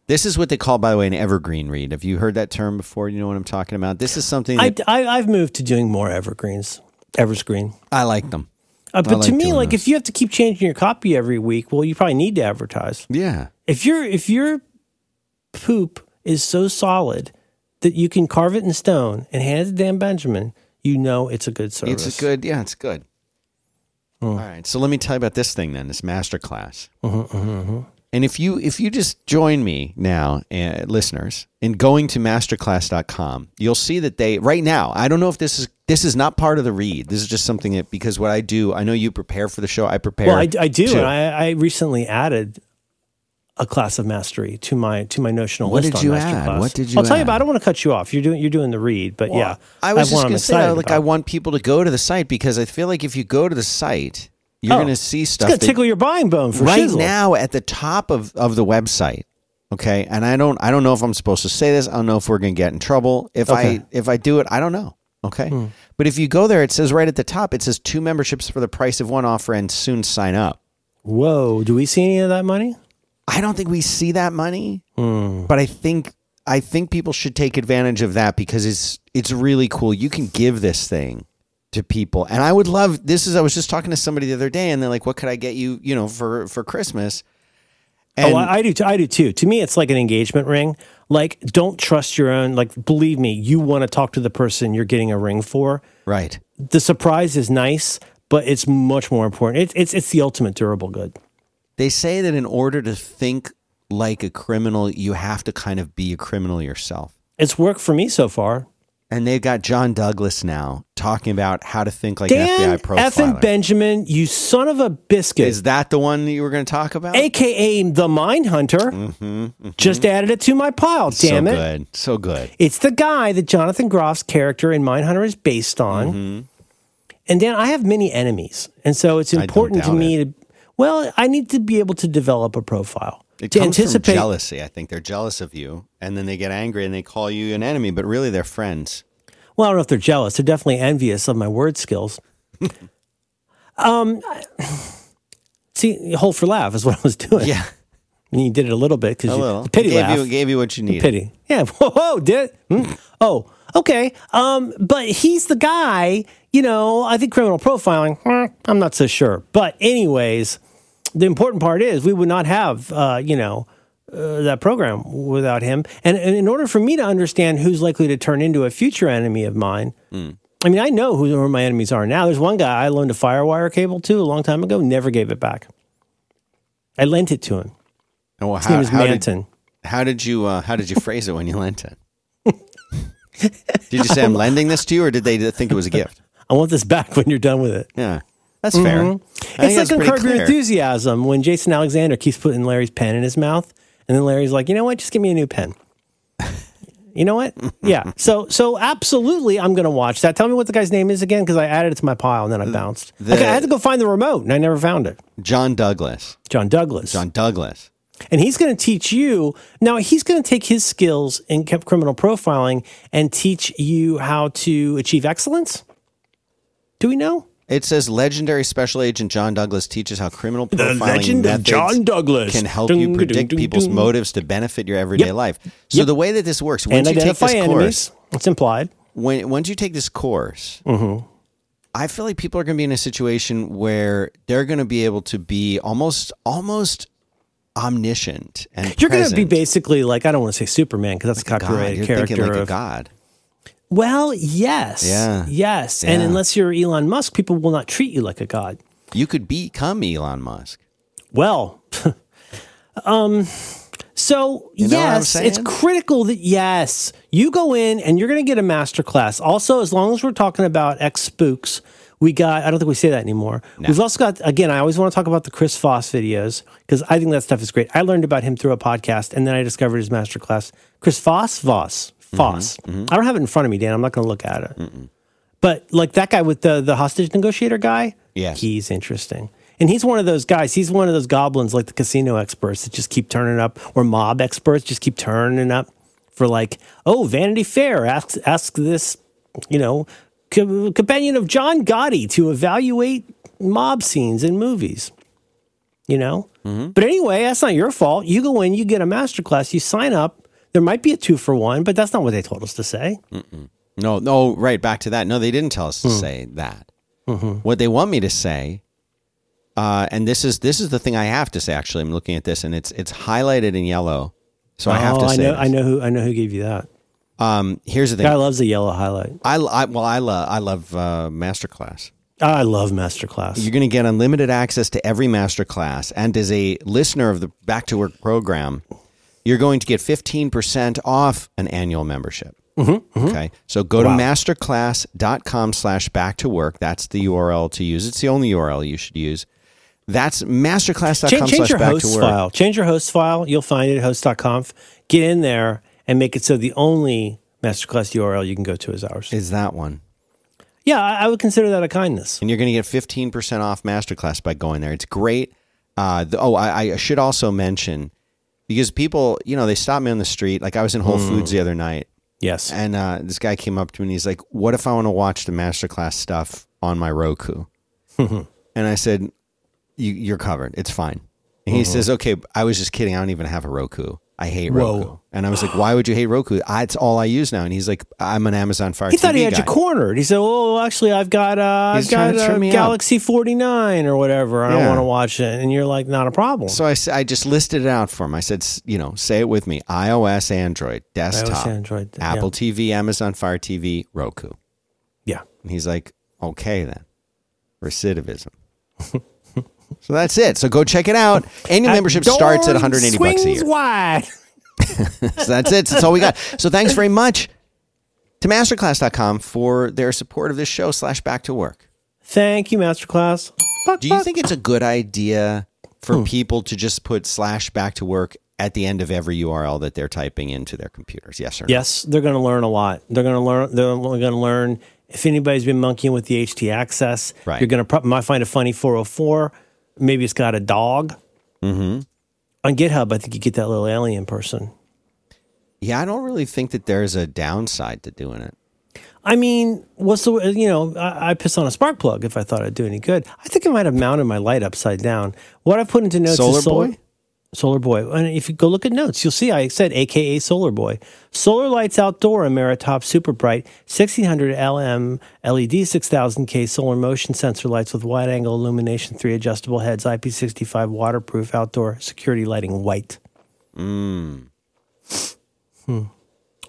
This is what they call, by the way, an evergreen read. Have you heard that term before? You know what I'm talking about. This is something I, I I've moved to doing more evergreens, everscreen. I, like them. Uh, but like to me, like this. if you have to keep changing your copy every week, well, you probably need to advertise. Yeah. if your if your poop is so solid that you can carve it in stone and hand it to Dan Benjamin, you know it's a good service. It's a good, yeah, it's good. Hmm. All right, so let me tell you about this thing then, this master class. Mm-hmm, And if you if you just join me now, uh, listeners, in going to masterclass.com, you'll see that they right now. I don't know if this is this is not part of the read. This is just something that because what I do, I know you prepare for the show. I prepare. Well, I, I do, too. and I, I recently added a class of mastery to my to my notional What list did on you Master add? Class. What did you I'll tell you add? about. I don't want to cut you off. You're doing you're doing the read, but yeah, I was one just going to say, like, about. I want people to go to the site because I feel like if you go to the site, you're Oh, going to see stuff. it's stuff. gonna tickle your buying bone for right shizzle. now at the top of, of the website. Okay, and I don't I don't know if I'm supposed to say this. I don't know if we're going to get in trouble. If Okay. I if I do it, I don't know. Okay, Hmm. but if you go there, it says right at the top, it says two memberships for the price of one offer and soon sign up. Whoa, do we see any of that money? I don't think we see that money, Hmm. but I think I think people should take advantage of that because it's it's really cool. You can give this thing to people, and I would love this. Is I was just talking to somebody the other day, and they're like, "What could I get you? You know, for for Christmas?" Oh, and oh, I, I do. Too, I do too. To me, it's like an engagement ring. Like, don't trust your own. Like, believe me, you want to talk to the person you're getting a ring for. right. The surprise is nice, but it's much more important. It's it's it's the ultimate durable good. They say that in order to think like a criminal, you have to kind of be a criminal yourself. It's worked for me so far. And they've got John Douglas now talking about how to think like Dan an FBI effing profiler. Benjamin, you son of a biscuit, Is that the one that you were going to talk about? aka the Mind Hunter, just added it to my pile. Damn Mm-hmm, so it! good. So good. It's the guy that Jonathan Groff's character in Mindhunter is based on. Mm-hmm. And Dan, I have many enemies. And so it's important to me to, well, I need to be able to develop a profile. It to comes anticipate. from jealousy. I think they're jealous of you, and then they get angry and they call you an enemy, but really they're friends. Well, I don't know if they're jealous. They're definitely envious of my word skills. um, see, hold for laugh is what I was doing. Yeah, And you did it a little bit because you pity gave laugh. you gave you what you needed. pity. Yeah. Whoa, whoa did hmm? Oh, okay. Um, but he's the guy, you know, I think criminal profiling, hmm, I'm not so sure. But anyways, the important part is we would not have uh, you know, uh, that program without him. And, and in order for me to understand who's likely to turn into a future enemy of mine, I mean, I know who, who my enemies are now. There's one guy I loaned a Firewire cable to a long time ago, never gave it back. I lent it to him. Oh, well, His name is how, did, Manton. how did you uh, how did you phrase it when you lent it? did you say I'm lending this to you, or did they think it was a gift? I want this back when you're done with it. Yeah, that's fair. I Mm-hmm. It's like on Curb Your. Enthusiasm when Jason Alexander keeps putting Larry's pen in his mouth. And then Larry's like, you know what? Just give me a new pen. You know what? Yeah. So so absolutely, I'm going to watch that. Tell me what the guy's name is again, because I added it to my pile and then I bounced. the- Okay, I had to go find the remote, and I never found it. John Douglas. John Douglas. John Douglas. And he's going to teach you. Now, he's going to take his skills in criminal profiling and teach you how to achieve excellence. Do we know? It says legendary special agent John Douglas teaches how criminal profiling methods John Douglas can help you predict people's motives to benefit your everyday Yep. life. So Yep. the way that this works, and once you take identify this enemies. course, It's implied. when once you take this course, Mm-hmm. I feel like people are going to be in a situation where they're going to be able to be almost almost omniscient and You're going to be present. basically like I don't want to say Superman because that's a God, copyrighted you're character thinking like a of god. Well, yes. Yeah. Yes. And unless you're Elon Musk, people will not treat you like a god. You could become Elon Musk. Well, um, so You know yes, it's critical that yes, you go in and you're going to get a master class. Also, as long as we're talking about X spooks, we got. I don't think we say that anymore. We've also got. Again, I always want to talk about the Chris Foss videos because I think that stuff is great. I learned about him through a podcast, and then I discovered his master class. Chris Foss, Voss, Foss. Mm-hmm, I don't have it in front of me, Dan. I'm not going to look at it. But like that guy with the the hostage negotiator guy, Yes. he's interesting. And he's one of those guys. He's one of those goblins, like the casino experts that just keep turning up, or mob experts just keep turning up for like, oh, Vanity Fair asks ask this, you know, co- companion of John Gotti to evaluate mob scenes in movies. You know, but anyway, that's not your fault. You go in, you get a master class, you sign up. There might be a two for one, but that's not what they told us to say. No, no, right back to that. No, they didn't tell us to say that. Mm-hmm. What they want me to say, uh, and this is this is the thing I have to say. Actually, I'm looking at this, and it's it's highlighted in yellow, so I have oh, to I say. know. I know who, I know who gave you that. Um, here's the thing. Guy loves the yellow highlight. I, I well, I love I love uh, masterclass. I love masterclass. You're going to get unlimited access to every masterclass, and as a listener of the Back to Work program, you're going to get 15% off an annual membership. Okay, so go Mm-hmm, Wow. to masterclass.com slash back to work. That's the URL to use. It's the only URL you should use. That's masterclass.com change, change slash your back host to work. file. Change your host file. You'll find it at host.conf. Get in there and make it so the only masterclass URL you can go to is ours. Is that one? Yeah, I, I would consider that a kindness. and you're going to get 15% off masterclass by going there it's great uh, the, oh I, I should also mention because people you know they stop me on the street. Like i was in whole foods Mm. the other night. Yes. and uh, this guy came up to me and he's like what if i want to watch the masterclass stuff on my roku? And i said you, you're covered. It's fine. And he says okay i was just kidding. I don't even have a roku i hate Whoa. roku and i was like why would you hate roku I, it's all i use now and he's like i'm an amazon fire he thought he had guy. you cornered. He said, "Oh, actually, I've got uh, I've got uh, me up. Galaxy 49 or whatever. I don't want to watch it." And you're like, "Not a problem." So I, I just listed it out for him. I said, you know, say it with me: iOS, Android, desktop, Android, yeah. Apple TV, Amazon Fire TV, Roku. yeah. And he's like, okay then, recidivism. so that's it. So go check it out. Annual membership starts at 180 bucks a year. wide. So that's it. That's all we got. So thanks very much to masterclass.com for their support of this show slash back to work. Thank you, Masterclass. Do you think it's a good idea for Hmm. people to just put slash back to work at the end of every URL that they're typing into their computers? Yes or no? Yes, they're going to learn a lot. They're going to learn. They're going to learn if anybody's been monkeying with the HT access. Right. You're going to pro- might find a funny 404. Maybe it's got a dog. Mm-hmm. On GitHub, I think you get that little alien person. Yeah, I don't really think that there's a downside to doing it. I mean, what's the you know? I, I piss on a spark plug if I thought it'd do any good. I think I might have mounted my light upside down. What I put into notes Solar is solar Boy? Solar Boy. And if you go look at notes, you'll see I said AKA Solar Boy. Solar lights outdoor Ameritop Super Bright 1600 LM LED 6000K solar motion sensor lights with wide angle illumination, three adjustable heads, IP65 waterproof outdoor security lighting white. Hmm.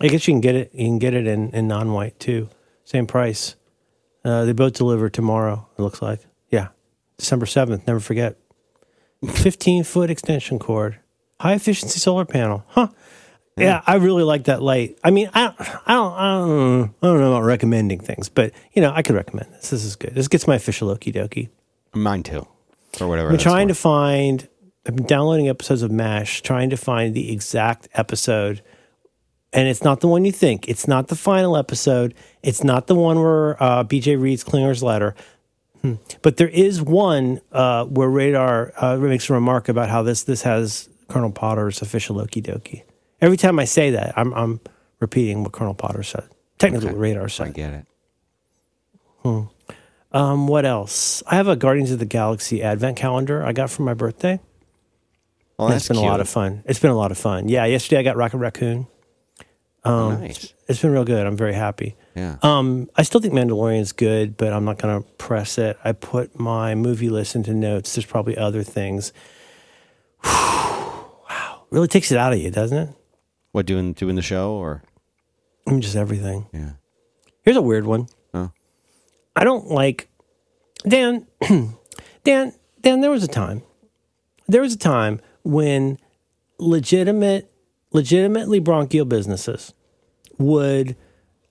I guess you can get it. You can get it in, in non white too. Same price. Uh, they both deliver tomorrow. It looks like. Yeah, December seventh. Never forget. Fifteen foot extension cord, high efficiency solar panel. Huh. Yeah, I really like that light. I mean, I, I don't, I don't, I don't know about recommending things, but you know, I could recommend this. This is good. This gets my official okie dokie. Mine too, or whatever. I'm trying to find I've been downloading episodes of MASH, trying to find the exact episode. And it's not the one you think. It's not the final episode. It's not the one where uh, BJ reads Klinger's letter. Hmm. But there is one uh, where Radar uh, makes a remark about how this this has Colonel Potter's official Loki Doki. Every time I say that, I'm, I'm repeating what Colonel Potter said. Technically, what Radar said. I get it. Um, what else? I have a Guardians of the Galaxy advent calendar I got for my birthday. And that's it's been cute. a lot of fun. It's been a lot of fun. Yeah, yesterday I got Rocket Raccoon. Oh, nice. It's been real good. I'm very happy. Yeah. Um, I still think Mandalorian is good, but I'm not going to press it. I put my movie list into notes. There's probably other things. wow, really takes it out of you, doesn't it? what doing doing the show or I mean, just everything. yeah? Here's a weird one. Oh. I don't like Dan. Dan. Dan. There was a time. There was a time when legitimate, legitimately bronchial businesses would,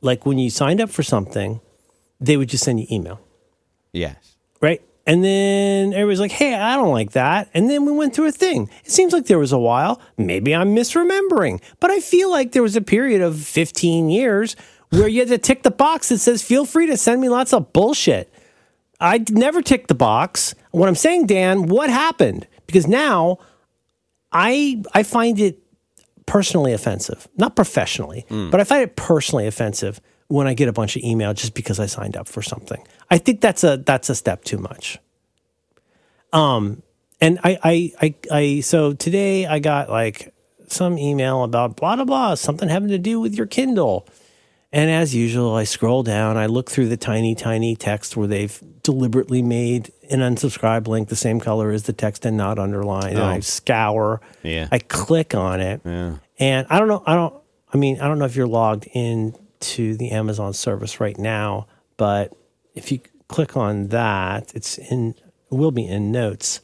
like, when you signed up for something, they would just send you email, Yes. right? And then everybody's like, "Hey, I don't like that." And then we went through a thing. It seems like there was a while. Maybe I'm misremembering, but I feel like there was a period of 15 years where you had to tick the box that says, "Feel free to send me lots of bullshit." I never ticked the box. What I'm saying, Dan, what happened? Because now I I find it personally offensive, not professionally, but I find it personally offensive when I get a bunch of email just because I signed up for something. I think that's a that's a step too much. Um, and I I I, I so today I got like some email about blah blah blah something having to do with your Kindle. And as usual, I scroll down, I look through the tiny, tiny text where they've deliberately made an unsubscribe link the same color as the text and not underlined. And I Oh. scour. Yeah. I click on it. Yeah. And I don't know, I don't I mean, I don't know if you're logged in to the Amazon service right now, but if you click on that, it's in it will be in notes.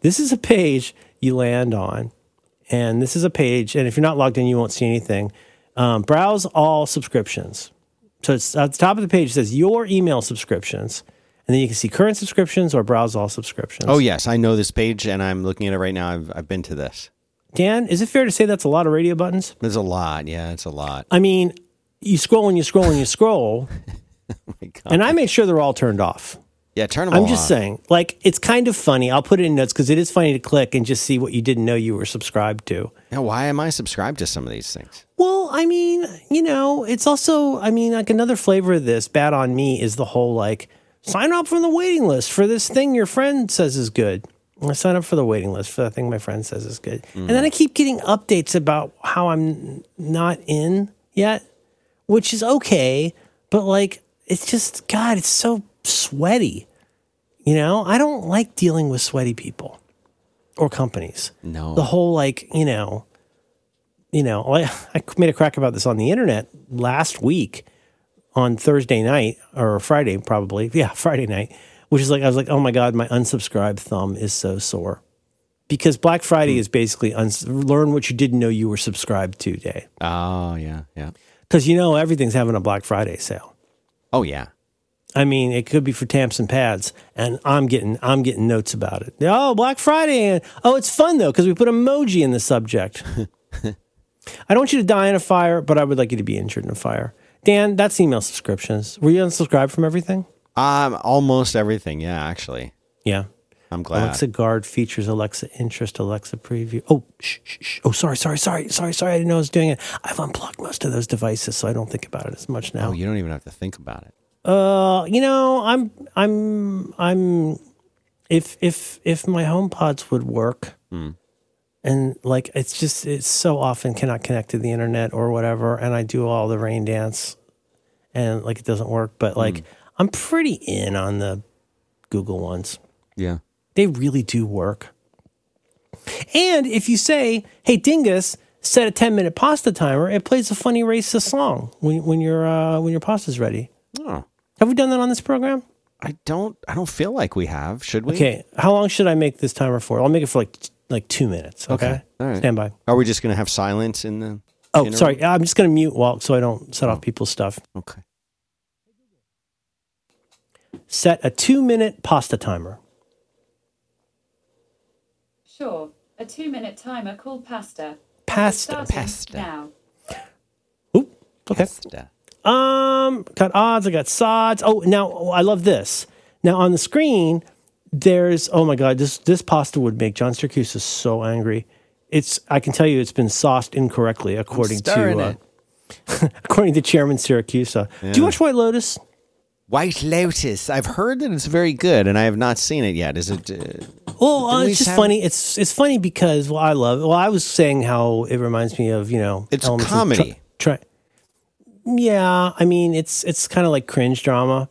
This is a page you land on, and this is a page, and if you're not logged in, you won't see anything. Um, browse all subscriptions. So it's at the top of the page it says your email subscriptions, and then you can see current subscriptions or browse all subscriptions. Oh yes, I know this page, and I'm looking at it right now. I've I've been to this. Dan, is it fair to say that's a lot of radio buttons? There's a lot. Yeah, it's a lot. I mean, you scroll and you scroll and you scroll, oh My God. and I make sure they're all turned off. Yeah, turn them I'm just saying, like, it's kind of funny. I'll put it in notes because it is funny to click and just see what you didn't know you were subscribed to. Yeah, why am I subscribed to some of these things? Well, I mean, you know, it's also, I mean, like another flavor of this, bad on me, is the whole like, sign up for the waiting list for this thing your friend says is good. I sign up for the waiting list for that thing my friend says is good. And then I mm. keep getting updates about how I'm not in yet, which is okay. But like, it's just, God, it's so sweaty. You know, I don't like dealing with sweaty people or companies No. the whole like you know you know I, I made a crack about this on the internet last week on thursday night or friday probably yeah friday night which is like i was like oh my god my unsubscribed thumb is so sore because black friday hmm. is basically uns- learn what you didn't know you were subscribed to day oh yeah, yeah. because you know everything's having a black friday sale Oh yeah. I mean, it could be for tamps and pads, and I'm getting I'm getting notes about it. Oh, Black Friday, and oh, it's fun though because we put emoji in the subject. I don't want you to die in a fire, but I would like you to be injured in a fire. Dan, that's email subscriptions. Were you unsubscribed from everything? Um, almost everything. Yeah, actually, Yeah. I'm glad. Alexa Guard features Alexa Interest, Alexa Preview. Oh, shh, shh, shh. Oh, sorry, sorry, sorry, sorry, sorry. I didn't know I was doing it. I've unplugged most of those devices, so I don't think about it as much now. oh, you don't even have to think about it. Uh, you know, I'm, I'm, I'm. If if if my home pods would work, and like it's just it's so often cannot connect to the internet or whatever, and I do all the rain dance, and like it doesn't work. But like I'm pretty in on the Google ones. Yeah. They really do work. And if you say, "Hey, Dingus," set a ten minute pasta timer, it plays a funny racist song when when your uh, when your pasta's ready. Oh, Have we done that on this program? I don't. I don't feel like we have. Should we? Okay, how long should I make this timer for? I'll make it for like like two minutes. Okay, Okay, all right. stand by. Are we just gonna have silence in the? Oh, interim? sorry, I'm just gonna mute while so I don't set off oh. people's stuff. Okay. Set a two minute pasta timer. Sure. A two minute timer called pasta. Pasta. Pasta. Now. Oop. Okay. Pasta. Um, got odds. I got sods. Oh, now I love this. Now on the screen, there's oh my god, this this pasta would make John Siracusa so angry. It's I can tell you it's been sauced incorrectly according to uh, according to Chairman Siracusa. Do you watch White Lotus? White Lotus. I've heard that it's very good, and I have not seen it yet. Is it? Uh, Well, uh, it's just have- funny. It's it's funny because well, I love. Well, I was saying how it reminds me of you know It's of comedy. Try, try, yeah, I mean it's it's kind of like cringe drama.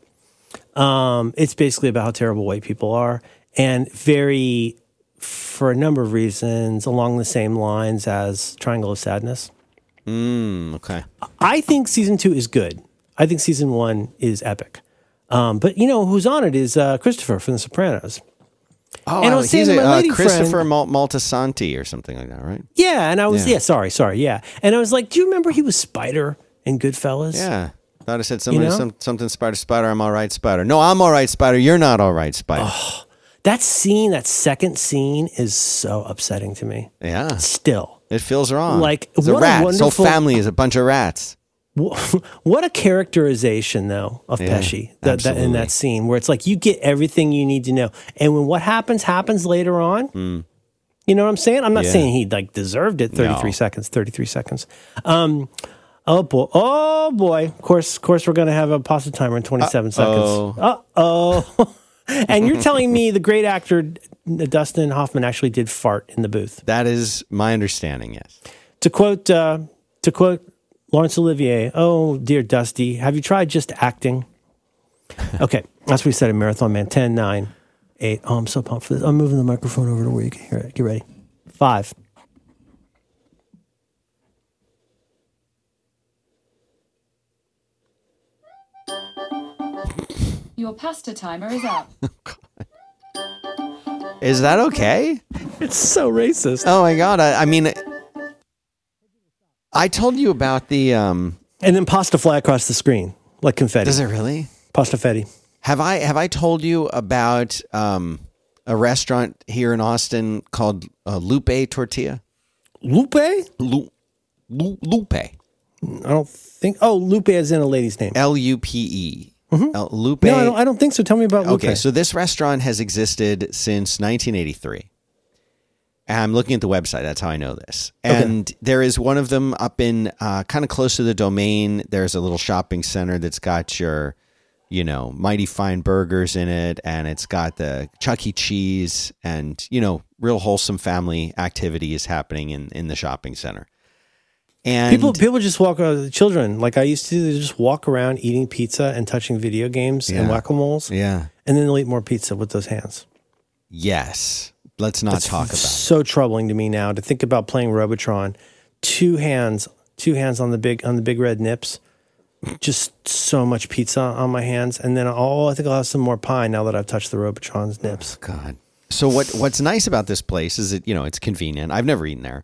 Um, it's basically about how terrible white people are, and very for a number of reasons along the same lines as Triangle of Sadness. mm, okay. I think season two is good. I think season one is epic. Um, but you know who's on it is uh, Christopher from The Sopranos. Oh, And I was he's a, uh, Christopher friend- Mal- Maltasanti or something like that, right? Yeah, and I was Yeah. yeah. sorry, sorry, yeah, and I was like, do you remember he was Spider in Goodfellas? Yeah. Thought I said somebody, know? some, something Spider Spider. I'm all right, Spider. No, I'm all right, Spider. You're not all right, Spider. That scene, that second scene, is so upsetting to me. Yeah, Still, it feels wrong. Like, it's a what a rat. His whole family is a bunch of rats. what a characterization though of Yeah, Pesci that, that in that scene where it's like you get everything you need to know, and when what happens happens later on. You know what I'm saying? I'm not. Yeah. saying he like deserved it. 33 No. seconds. 33 seconds. Um, oh boy. Oh boy. Of course. Of course, we're gonna have a pasta timer in 27 seconds. Uh oh. and you're telling me the great actor Dustin Hoffman actually did fart in the booth. That is my understanding. Yes. To quote uh, to quote Laurence Olivier, "Oh dear Dusty, have you tried just acting?" Okay, that's what we said in Marathon Man. 10, 9, 8. Oh, I'm so pumped for this. I'm moving the microphone over to where you can hear it. Get ready. Five. Your pasta timer is up. Is that okay? It's so racist. Oh my god! I, I mean, I told you about the. um And then pasta fly across the screen like confetti. Does it really? Pasta fetti. Have I have I told you about um a restaurant here in Austin called uh, Lupe Tortilla? Lupe? I Lu, Lu, Lupe. I don't think. Oh, Lupe is in a lady's name. L U P E. L- Lupe. Mm-hmm. No, I don't, I don't think so. Tell me about Lupe. Okay, so this restaurant has existed since 1983. And I'm looking at the website. That's how I know this. And there is one of them up in uh, kind of close to the domain. There's a little shopping center that's got your, you know, mighty fine burgers in it, and it's got the Chuck E. Cheese, and you know, real wholesome family activities happening in in the shopping center. And People people just walk uh, children like I used to they just walk around eating pizza and touching video games and Yeah. whack-a-moles yeah, and then they'll eat more pizza with those hands. yes. Let's not talk about. it. So troubling to me now to think about playing Robotron, two hands, two hands on the big on the big red nips, just so much pizza on my hands, and then oh, I think I'll have some more pie now that I've touched the Robotron's nips. God. So what what's nice about this place is that you know it's convenient. I've never eaten there.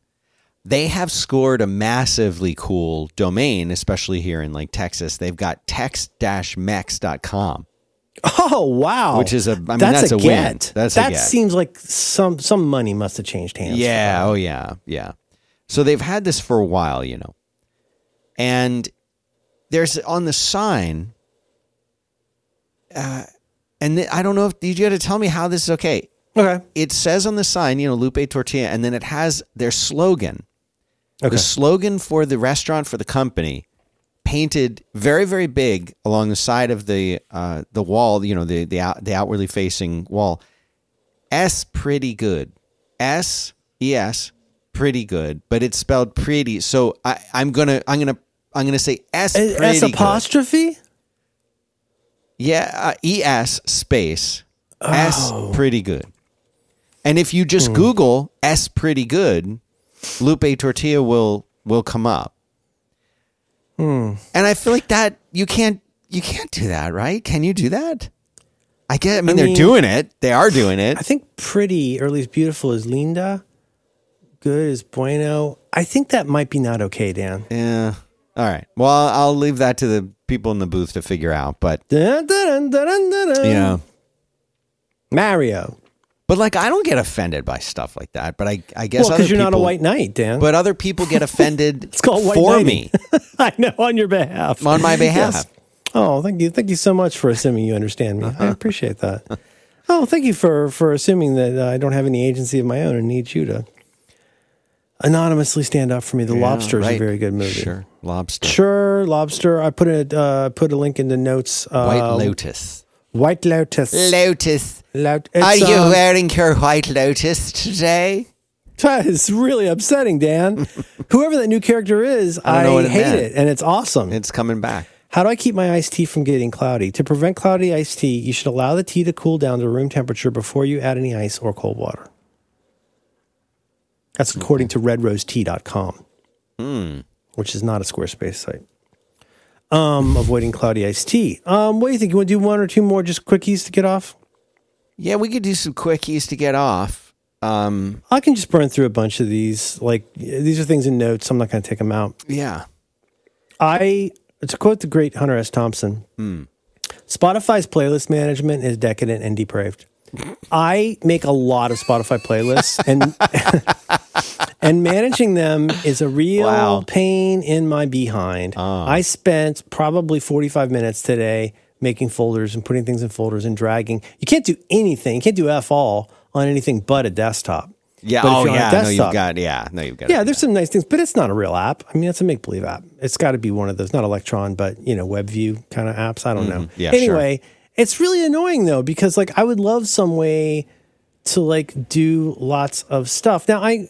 They have scored a massively cool domain, especially here in like Texas. They've got text-mex.com. Oh wow! Which is a- I mean, that's a win. get. That's a that seems like some some money must have changed hands. Yeah, oh yeah, yeah. So they've had this for a while, you know. And there's on the sign uh and th- I don't know if you got to tell me how this is okay. Okay. It says on the sign, you know, Lupe Tortilla, and then it has their slogan. Okay. The slogan for the restaurant for the company painted very very big along the side of the uh, the wall. You know, the the out, the outwardly facing wall. S pretty good. S E S pretty good, but it's spelled pretty. So I, I'm gonna I'm gonna I'm gonna say S S pretty good. apostrophe. Yeah, uh, E S space S pretty good. And if you just Google S pretty good, Lupe Tortilla will will come up. And I feel like that you can't you can't do that, right? Can you do that? I get. I mean, they're mean- doing it. They are doing it. I think pretty or at least beautiful is linda. Good is bueno. I think that might be not okay, Dan. Yeah. All right. Well, I'll I'll leave that to the people in the booth to figure out. But dun, dun, dun. yeah, Mario. But like, I don't get offended by stuff like that. But I, I guess Well, because you're not a white knight, Dan. But other people get offended it's called white for knighting. me I know on your behalf. on my behalf. Yes. Oh, thank you. Thank you so much for assuming you understand me. I appreciate that. Oh, thank you for for assuming that uh, I don't have any agency of my own and need you to anonymously stand up for me. The Lobster is right. a very good movie. Sure, lobster, Sure, Lobster. I put a uh, put a link in the notes. Uh, white lotus, White Lotus. lotus. Lot- Are you um, wearing your white lotus today? It's really upsetting, Dan. Whoever that new character is, I, what it hate meant. it, and it's awesome. It's coming back. How do I keep my iced tea from getting cloudy? To prevent cloudy iced tea, you should allow the tea to cool down to room temperature before you add any ice or cold water. That's according to redrosetea.com, which is not a Squarespace site. Um, avoiding cloudy iced tea. Um, what do you think? You want to do one or two more just quickies to get off? Yeah, we could do some quickies to get off. Um, I can just burn through a bunch of these. Like these are things in notes. I'm not going to take them out. yeah. I to quote the great Hunter S. Thompson, Spotify's playlist management is decadent and depraved. I make a lot of Spotify playlists and and managing them is a real Wow. pain in my behind. I spent probably 45 minutes today making folders and putting things in folders and dragging. You can't do anything. You can't do F all on anything but a desktop. Yeah. But oh, you're on a yeah. No, you've got. Yeah. No, you've got. yeah, there's some nice things, but it's not a real app. I mean, it's a make believe app. It's got to be one of those, not Electron, but you know, WebView kind of apps. I don't know. Mm-hmm. Yeah, Anyway, it's really annoying though because like I would love some way to like do lots of stuff. Now I.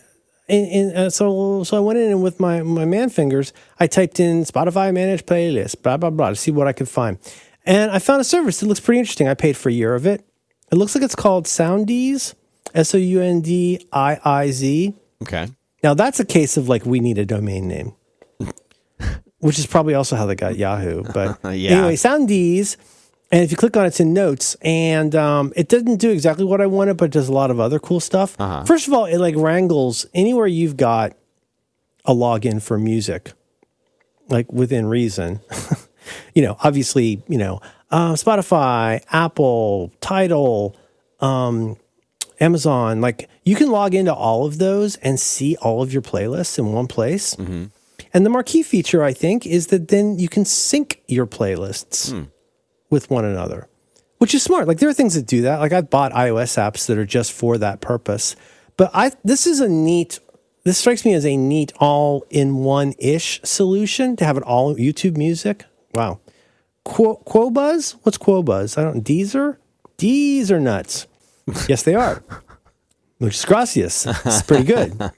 And, and uh, so, so I went in and with my my man fingers, I typed in Spotify managed playlist, blah blah blah, to see what I could find, and I found a service that looks pretty interesting. I paid for a year of it. It looks like it's called Soundiiz, S O U N D I I Z. Okay. Now that's a case of like we need a domain name, which is probably also how they got Yahoo. But Yeah. anyway, Soundiiz, and if you click on it, it's in notes, and um, it doesn't do exactly what I wanted, but it does a lot of other cool stuff. First of all, it like wrangles anywhere you've got a login for music, like within reason. you know, obviously, you know, uh, Spotify, Apple, Tidal, Amazon, like you can log into all of those and see all of your playlists in one place. And the marquee feature, I think, is that then you can sync your playlists with one another, which is smart. Like there are things that do that. Like I've bought iOS apps that are just for that purpose. But I this is a neat this strikes me as a neat all in one ish solution to have it all YouTube music. Wow. Quo, Qobuz? What's Qobuz? I don't Deezer? These are nuts. yes, they are. Muchas gracias. It's pretty good.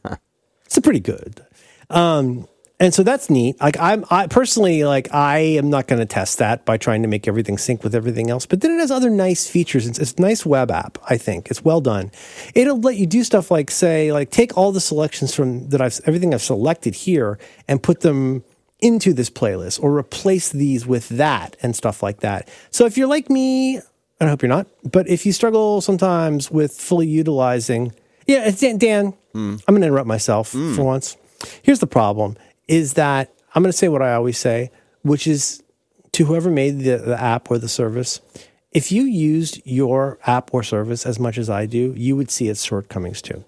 It's a pretty good. Um, and so that's neat. Like I'm, I personally, like I am not going to test that by trying to make everything sync with everything else. But then it has other nice features. It's, it's a nice web app. I think it's well done. It'll let you do stuff like say, like take all the selections from that I've everything I've selected here and put them into this playlist or replace these with that and stuff like that. So if you're like me, and I hope you're not, but if you struggle sometimes with fully utilizing, yeah, it's Dan, Dan hmm. I'm going to interrupt myself hmm. for once. Here's the problem is that I'm going to say what I always say, which is to whoever made the, the app or the service, if you used your app or service as much as I do, you would see its shortcomings too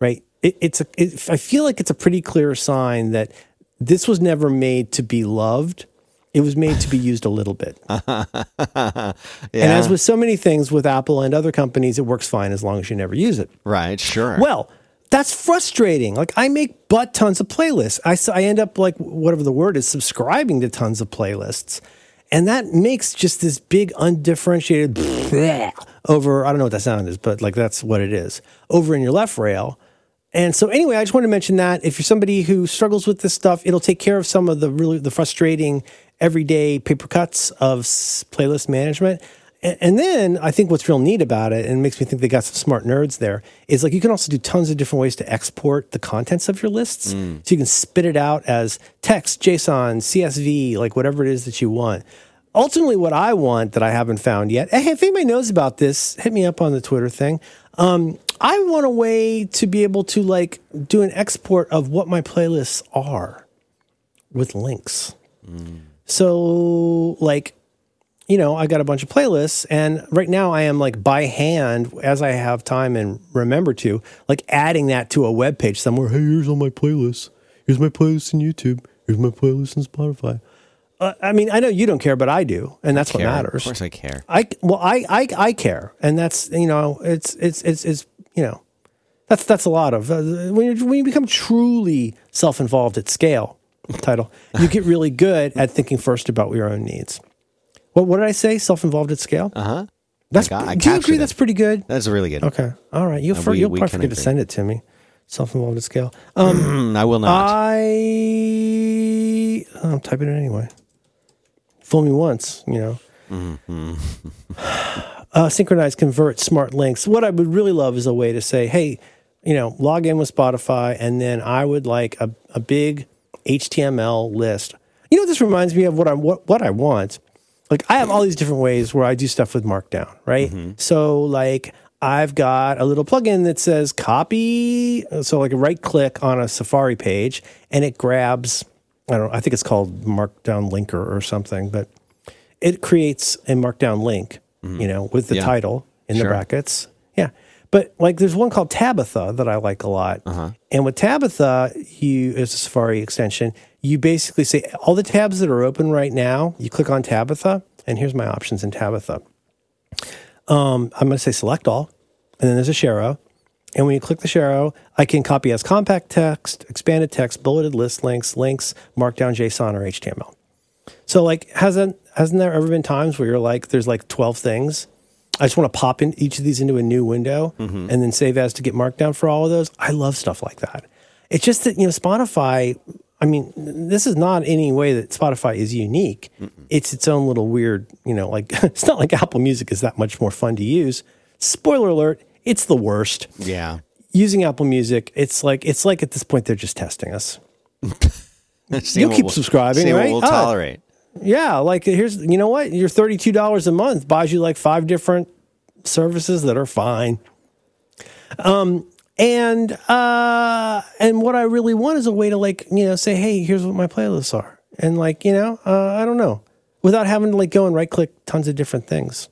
right? It, it's a, it, I feel like it's a pretty clear sign that this was never made to be loved. It was made to be used a little bit. And as with so many things with Apple and other companies, it works fine as long as you never use it. Right. Sure. Well, that's frustrating. Like I make but tons of playlists. I, I end up like whatever the word is, subscribing to tons of playlists. And that makes just this big undifferentiated over, I don't know what that sound is, but like that's what it is, over in your left rail. And so anyway, I just want to mention that if you're somebody who struggles with this stuff, it'll take care of some of the really the frustrating everyday paper cuts of playlist management. And, and then I think what's real neat about it, and makes me think they got some smart nerds there, is like you can also do tons of different ways to export the contents of your lists. So you can spit it out as text, JSON, CSV, like whatever it is that you want. Ultimately, what I want that I haven't found yet, hey, if anybody knows about this, hit me up on the Twitter thing. Um, I want a way to be able to like do an export of what my playlists are with links. So, like, you know, I got a bunch of playlists, and right now I am like by hand, as I have time and remember to, like adding that to a web page somewhere. Hey, here's all my playlists. Here's my playlist in YouTube. Here's my playlist in Spotify. Uh, I mean, I know you don't care, but I do, and that's what matters. Of course, I care. I well, I, I I care, and that's you know, it's it's it's it's you know, that's that's a lot of uh, when you when you become truly self involved at scale. Title, you get really good at thinking first about your own needs. What what did I say? Self involved at scale. Uh huh. That's got- I do you agree? it. That's pretty good. That's really good. Okay, all right. You'll for, we- you'll we probably forget to send it to me. Self involved at scale. Um, I will not. I oh, I'm typing it anyway. Fool me once, you know. Mm-hmm. uh, synchronize, convert, smart links. What I would really love is a way to say, hey, you know, log in with Spotify, and then I would like a, a big HTML list. You know, this reminds me of what I what, what I want. Like I have all these different ways where I do stuff with Markdown, right? Mm-hmm. So like I've got a little plugin that says copy. Uh, so like a right click on a Safari page and it grabs, I don't know, I think it's called Markdown Linker or something, but it creates a Markdown link, mm-hmm. you know, with the Yeah. title in the brackets. Yeah. But like there's one called Tabitha that I like a lot. Uh-huh. And with Tabitha, you it's a Safari extension, you basically say all the tabs that are open right now, you click on Tabitha, and here's my options in Tabitha. Um, I'm going to say select all, and then there's a share arrow. And when you click the share arrow, I can copy as compact text, expanded text, bulleted list links, links, markdown JSON or HTML. So like hasn't hasn't there ever been times where you're like there's like 12 things? I just want to pop in each of these into a new window and then save as to get markdown for all of those. I love stuff like that. It's just that, you know, Spotify, I mean, this is not any way that Spotify is unique. It's its own little weird, you know, like it's not like Apple Music is that much more fun to use. Spoiler alert, it's the worst. yeah. Using Apple Music, it's like it's like at this point they're just testing us. You'll keep we'll- subscribing, right? We'll Oh. tolerate. Yeah, like here's you know what? Your thirty-two dollars a month buys you like five different services that are fine. Um and uh and what I really want is a way to like, you know, say, hey, here's what my playlists are. And like, you know, uh, I don't know. Without having to like go and right click tons of different things.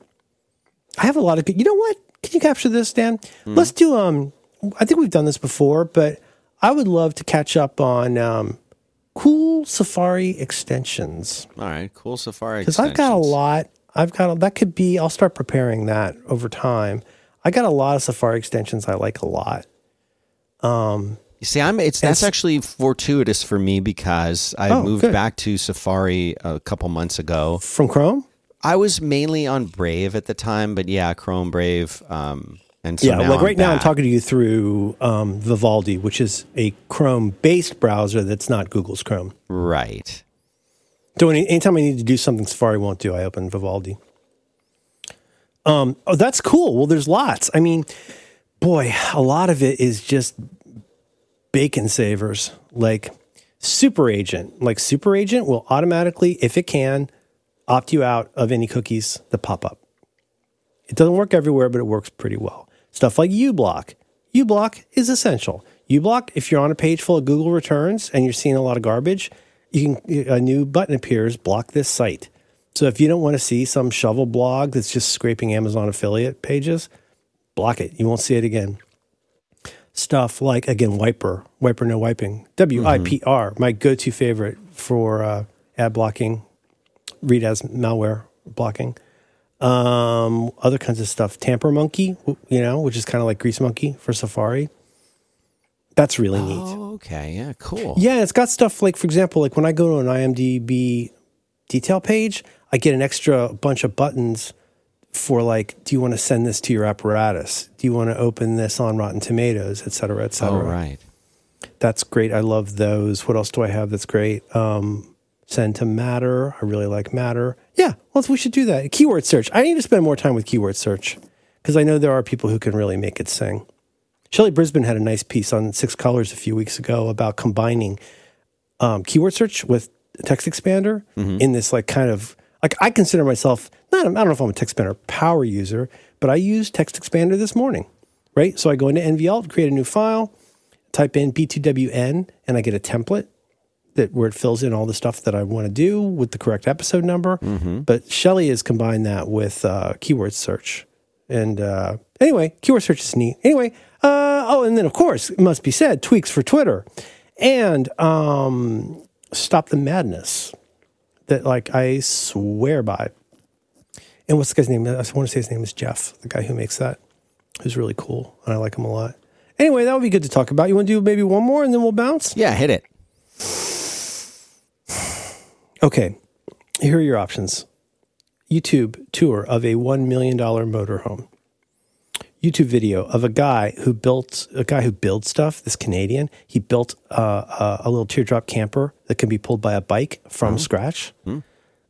I have a lot of good you know what? Can you capture this, Dan? Let's do um I think we've done this before, but I would love to catch up on um cool Safari extensions All right. Cool Safari. because I've got a lot. I've got a, that could be. I'll start preparing that over time. I got a lot of Safari extensions I like a lot. You see, I'm. It's that's actually fortuitous for me because I Oh, moved good. back to Safari a couple months ago. From Chrome, I was mainly on Brave at the time, but yeah, Chrome, Brave, um, and so yeah. now like I'm right now, I'm talking to you through um, Vivaldi, which is a Chrome-based browser that's not Google's Chrome. Right. So any, anytime I need to do something Safari won't do, I open Vivaldi. Um, oh, that's cool. Well, there's lots. I mean, boy, a lot of it is just bacon savers. Like Super Agent, like Super Agent will automatically, if it can, opt you out of any cookies that pop up. It doesn't work everywhere, but it works pretty well. Stuff like uBlock. uBlock is essential. uBlock, if you're on a page full of Google returns and you're seeing a lot of garbage, you can a new button appears, block this site. So if you don't want to see some shovel blog that's just scraping Amazon affiliate pages, block it. You won't see it again. Stuff like again Wipr, Wiper no wiping, W I P R, my go-to favorite for uh, ad blocking, read as malware blocking um, other kinds of stuff. Tampermonkey, you know, which is kind of like Greasemonkey for Safari. That's really neat. Oh, okay. Yeah. Cool. Yeah, it's got stuff like, for example, like when I go to an IMDb detail page, I get an extra bunch of buttons for like, do you want to send this to your apparatus? Do you want to open this on Rotten Tomatoes, et cetera, et Oh, cetera? right. That's great. I love those. What else do I have that's great? Um, send to Matter. I really like Matter. Yeah, well, we should do that. Keyword search. I need to spend more time with keyword search because I know there are people who can really make it sing. Shelly Brisbane had a nice piece on Six Colors a few weeks ago about combining um, keyword search with text expander in this like kind of like I consider myself I don't know if I'm a text expander power user, but I used text expander this morning, right? So I go into NVAlt, create a new file, type in B2WN, and I get a template that where it fills in all the stuff that I want to do with the correct episode number. But Shelly has combined that with uh, keyword search. And uh, anyway, keyword search is neat. Anyway, uh, oh, and then of course, it must be said, tweaks for Twitter and um, stop the madness that like I swear by. And what's the guy's name? I want to say his name is Jeff, the guy who makes that, who's really cool, and I like him a lot. Anyway, that would be good to talk about. You want to do maybe one more, and then we'll bounce. Yeah, hit it. Okay, here are your options. YouTube tour of a $1 million motorhome. YouTube video of a guy who built a guy who builds stuff. This Canadian, he built uh, a, a little teardrop camper that can be pulled by a bike from mm-hmm. scratch. Mm-hmm.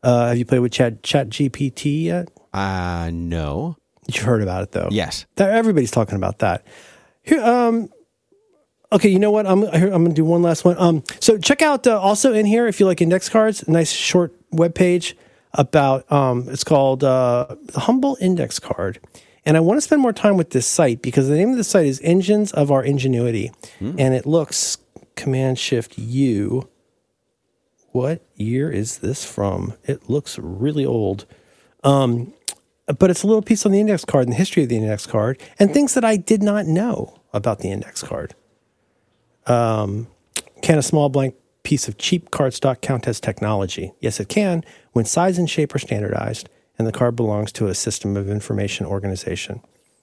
Uh, have you played with Chat Chat GPT yet? Uh, no. You've heard about it though. Yes. That- everybody's talking about that. Here, um, okay, you know what? I'm here, I'm gonna do one last one. Um, so check out uh, also in here if you like index cards, a nice short web page about um, it's called uh, the Humble Index Card. And I want to spend more time with this site because the name of the site is Engines of Our Ingenuity, and it looks Command Shift U. What year is this from? It looks really old but it's a little piece on the index card and the history of the index card and things that I did not know about the index card. Um, can a small blank piece of cheap cardstock count as technology? Yes, it can when size and shape are standardized and the card belongs to a system of information organization.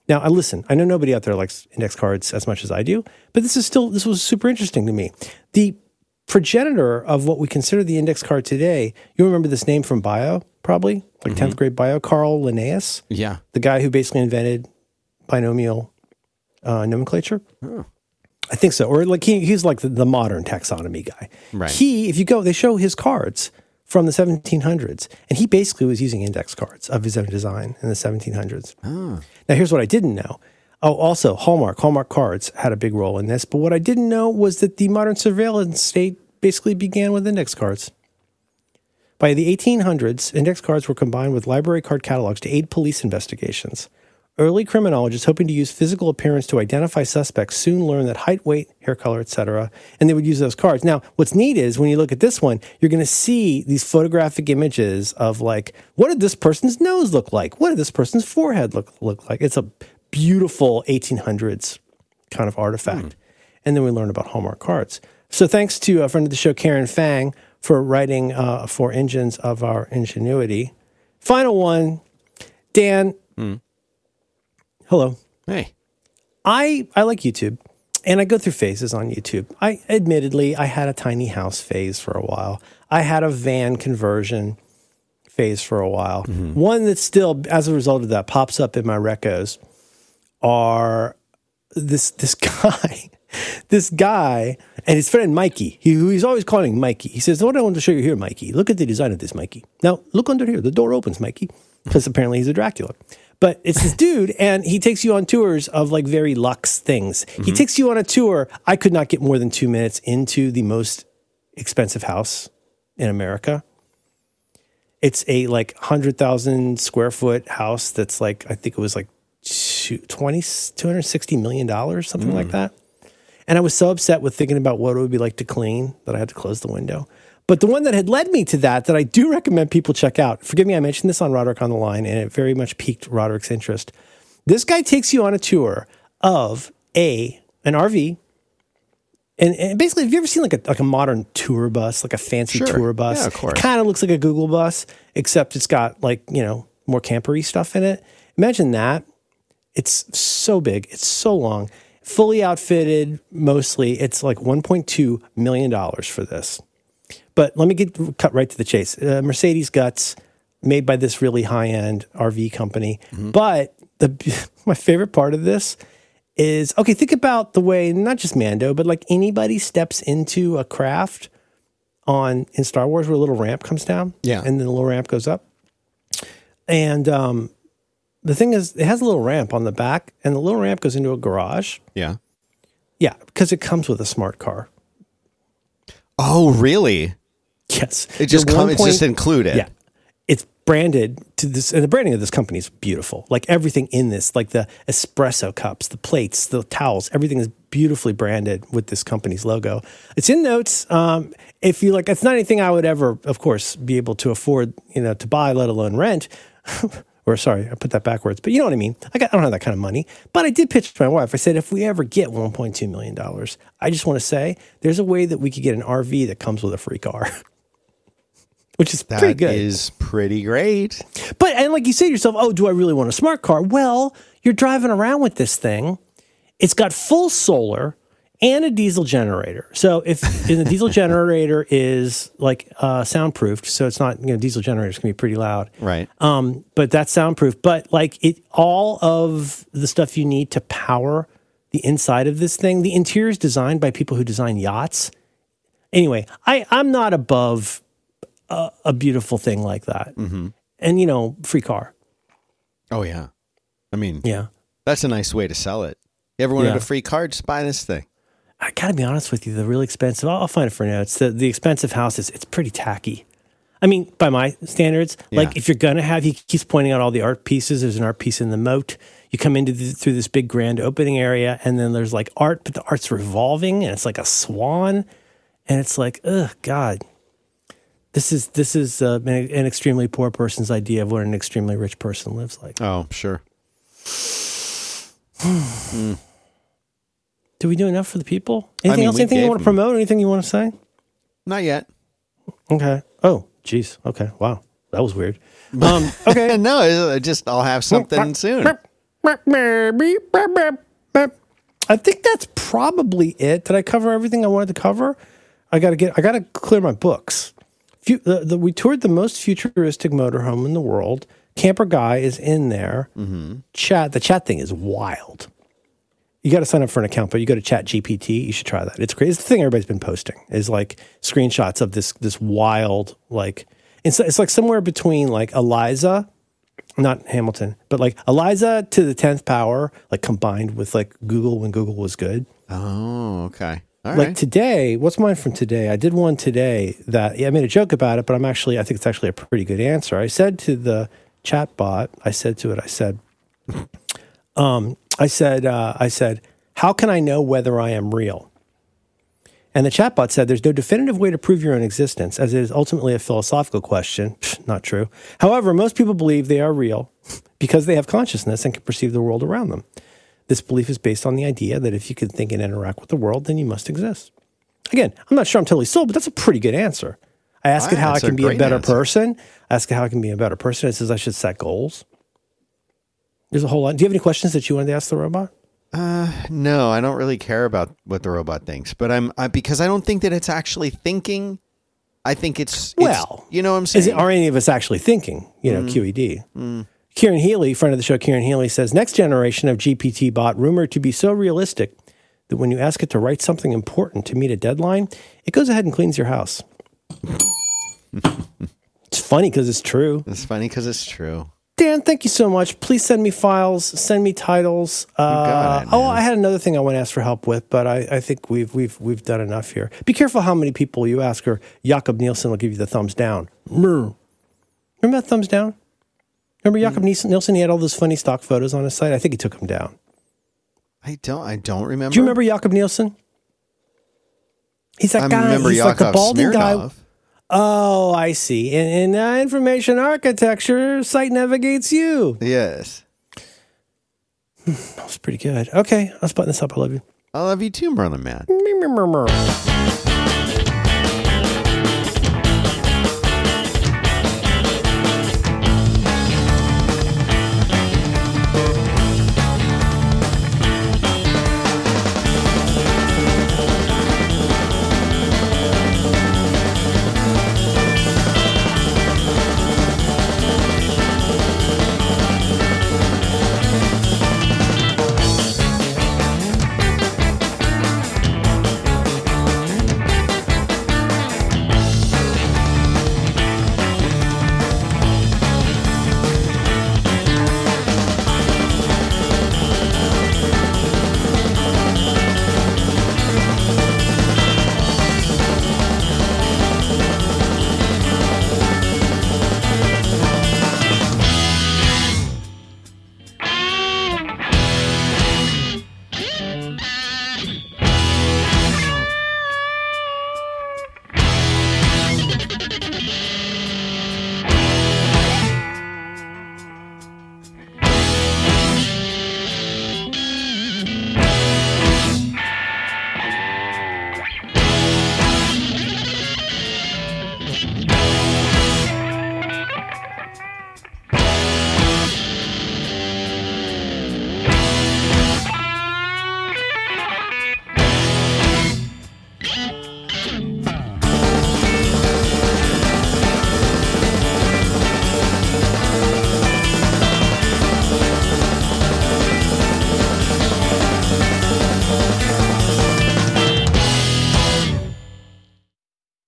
Now, I listen. I know nobody out there likes index cards as much as I do, but this is still this was super interesting to me. The progenitor of what we consider the index card today. You remember this name from bio, probably like 10th grade bio, Carl Linnaeus Yeah. the guy who basically invented binomial uh, nomenclature. I think so. Or like he, he's like the, the modern taxonomy guy. Right. He, if you go, they show his cards from the 1700s, and he basically was using index cards of his own design in the 1700s. Now, here's what I didn't know. Oh, also Hallmark. Hallmark cards had a big role in this, but what I didn't know was that the modern surveillance state basically began with index cards. By the 1800s, index cards were combined with library card catalogs to aid police investigations. Early criminologists hoping to use physical appearance to identify suspects soon learned that height, weight, hair color, etc., and they would use those cards. Now, what's neat is when you look at this one, you're going to see these photographic images of like, what did this person's nose look like? What did this person's forehead look look like? It's a beautiful 1800s kind of artifact. Hmm. And then we learn about Hallmark cards. So thanks to a friend of the show, Karen Fang, for writing uh, for Engines of Our Ingenuity. Final one, Dan. Hmm. Hello. Hey. I I like YouTube, and I go through phases on YouTube. I admittedly I had a tiny house phase for a while. I had a van conversion phase for a while. Mm-hmm. One that still, as a result of that, pops up in my recos are this this guy, this guy, and his friend Mikey. He, he's always calling Mikey. He says, "What I want to show you here, Mikey. Look at the design of this, Mikey. Now look under here. The door opens, Mikey, because apparently he's a Dracula." But it's this dude, and he takes you on tours of like very luxe things. He mm-hmm. takes you on a tour. I could not get more than two minutes into the most expensive house in America. It's a like 100,000 square foot house that's like, I think it was like two- 20, 260 million dollars, something like mm. that. And I was so upset with thinking about what it would be like to clean that I had to close the window. But the one that had led me to that, that I do recommend people check out, forgive me, I mentioned this on Roderick on the Line, and it very much piqued Roderick's interest. This guy takes you on a tour of a an RV. And, and basically, have you ever seen like a like a modern tour bus, like a fancy Sure. tour bus? Yeah, of course. It kind of looks like a Google bus, except it's got like you know more campery stuff in it. Imagine that. It's so big. It's so long. Fully outfitted, mostly. It's like 1.2 million dollars for this. But let me get cut right to the chase. Uh, Mercedes guts, made by this really high end RV company. But the my favorite part of this is okay. Think about the way not just Mando, but like anybody steps into a craft on in Star Wars, where a little ramp comes down, Yeah. and then the little ramp goes up. And um, the thing is, it has a little ramp on the back, and the little ramp goes into a garage. Yeah. Yeah, because it comes with a smart car. Oh, really? Yes, It just The come, one it's just included. Yeah, it's branded to this, and the branding of this company is beautiful. Like everything in this, like the espresso cups, the plates, the towels, everything is beautifully branded with this company's logo. It's in notes. Um, if you like, it's not anything I would ever, of course, be able to afford, you know, to buy, let alone rent. or sorry, I put that backwards, but you know what I mean. I, got, I don't have that kind of money, but I did pitch to my wife. I said, if we ever get 1.2 million dollars, I just want to say there's a way that we could get an RV that comes with a free car, which is pretty good. is pretty great. But and like you say to yourself, oh, do I really want a smart car? Well, you're driving around with this thing. It's got full solar and a diesel generator. So if the diesel generator is like uh, soundproofed, so it's not you know diesel generators can be pretty loud. Right. Um, but that's soundproof. But like it, all of the stuff you need to power the inside of this thing, the interior is designed by people who design yachts. Anyway, I I'm not above a, a beautiful thing like that, Mm-hmm. and you know, free car. Oh yeah. I mean, Yeah. that's a nice way to sell it. You ever wanted Yeah. a free car? Just buy this thing. I gotta be honest with you, the really expensive. I'll, I'll find it for notes. The the expensive houses, it's pretty tacky. I mean, by my standards, like if you're gonna have, he keeps pointing out all the art pieces. There's an art piece in the moat. You come into the, through this big grand opening area, and then there's like art, but the art's revolving, and it's like a swan, and it's like, ugh, God, this is this is uh, an, an extremely poor person's idea of what an extremely rich person lives like. Oh, sure. Do we do enough for the people? Anything mean, else? Anything you want to promote? Anything you want to say? Not yet. Okay. Oh, geez. Okay. Wow. That was weird. Um, okay. no, it- it just I'll have something soon. I think that's probably it. Did I cover everything I wanted to cover? I gotta get. I gotta clear my books. Fu- the, the, we toured the most futuristic motorhome in the world. Camper Guy is in there. Chat. The chat thing is wild. You got to sign up for an account, but you go to Chat GPT. You should try that. It's great. It's the thing everybody's been posting. Is like screenshots of this this wild like. It's it's like somewhere between like Eliza not Hamilton, but like Eliza to the tenth power, like combined with like Google when Google was good. Oh, okay. All Like right. today, what's mine from today? I did one today that yeah, I made a joke about it, but I'm actually I think it's actually a pretty good answer. I said to the chat bot, I said to it, I said, um, I said, uh, I said, how can I know whether I am real? And the chatbot said, There's no definitive way to prove your own existence, as it is ultimately a philosophical question. Psh, Not true. However, most people believe they are real because they have consciousness and can perceive the world around them. This belief is based on the idea that if you can think and interact with the world, then you must exist. Again, I'm not sure I'm totally sold, but that's a pretty good answer. I ask it Ah, how I can be a better answer. person. I ask it how I can be a better person. It says I should set goals. There's a whole lot. Do you have any questions that you wanted to ask the robot? Uh, No, I don't really care about what the robot thinks, but I'm I, because I don't think that it's actually thinking. I think it's, it's Well, you know what I'm saying. Is are any of us actually thinking? You know, QED. Kieran Healy, friend of the show, Kieran Healy says next generation of GPT bot rumored to be so realistic that when you ask it to write something important to meet a deadline, it goes ahead and cleans your house. it's funny because it's true. it's funny because it's true. Dan, thank you so much. Please send me files, send me titles. Uh, it, oh. I had another thing I want to ask for help with, but I, I think we've we've we've done enough here. Be careful how many people you ask, or Jakob Nielsen will give you the thumbs down. Remember that thumbs down? Remember Hmm. Jakob Nielsen? Nielsen? He had all those funny stock photos on his site. I think he took them down. I don't. I don't remember. Do you remember Jakob Nielsen? He's that I guy. He's like the Yakov balding guy. Oh, I see. In, in uh, information architecture, site navigates you. Yes. That was pretty good. Okay, let's button this up. I love you. I love you too, Merlin Mann.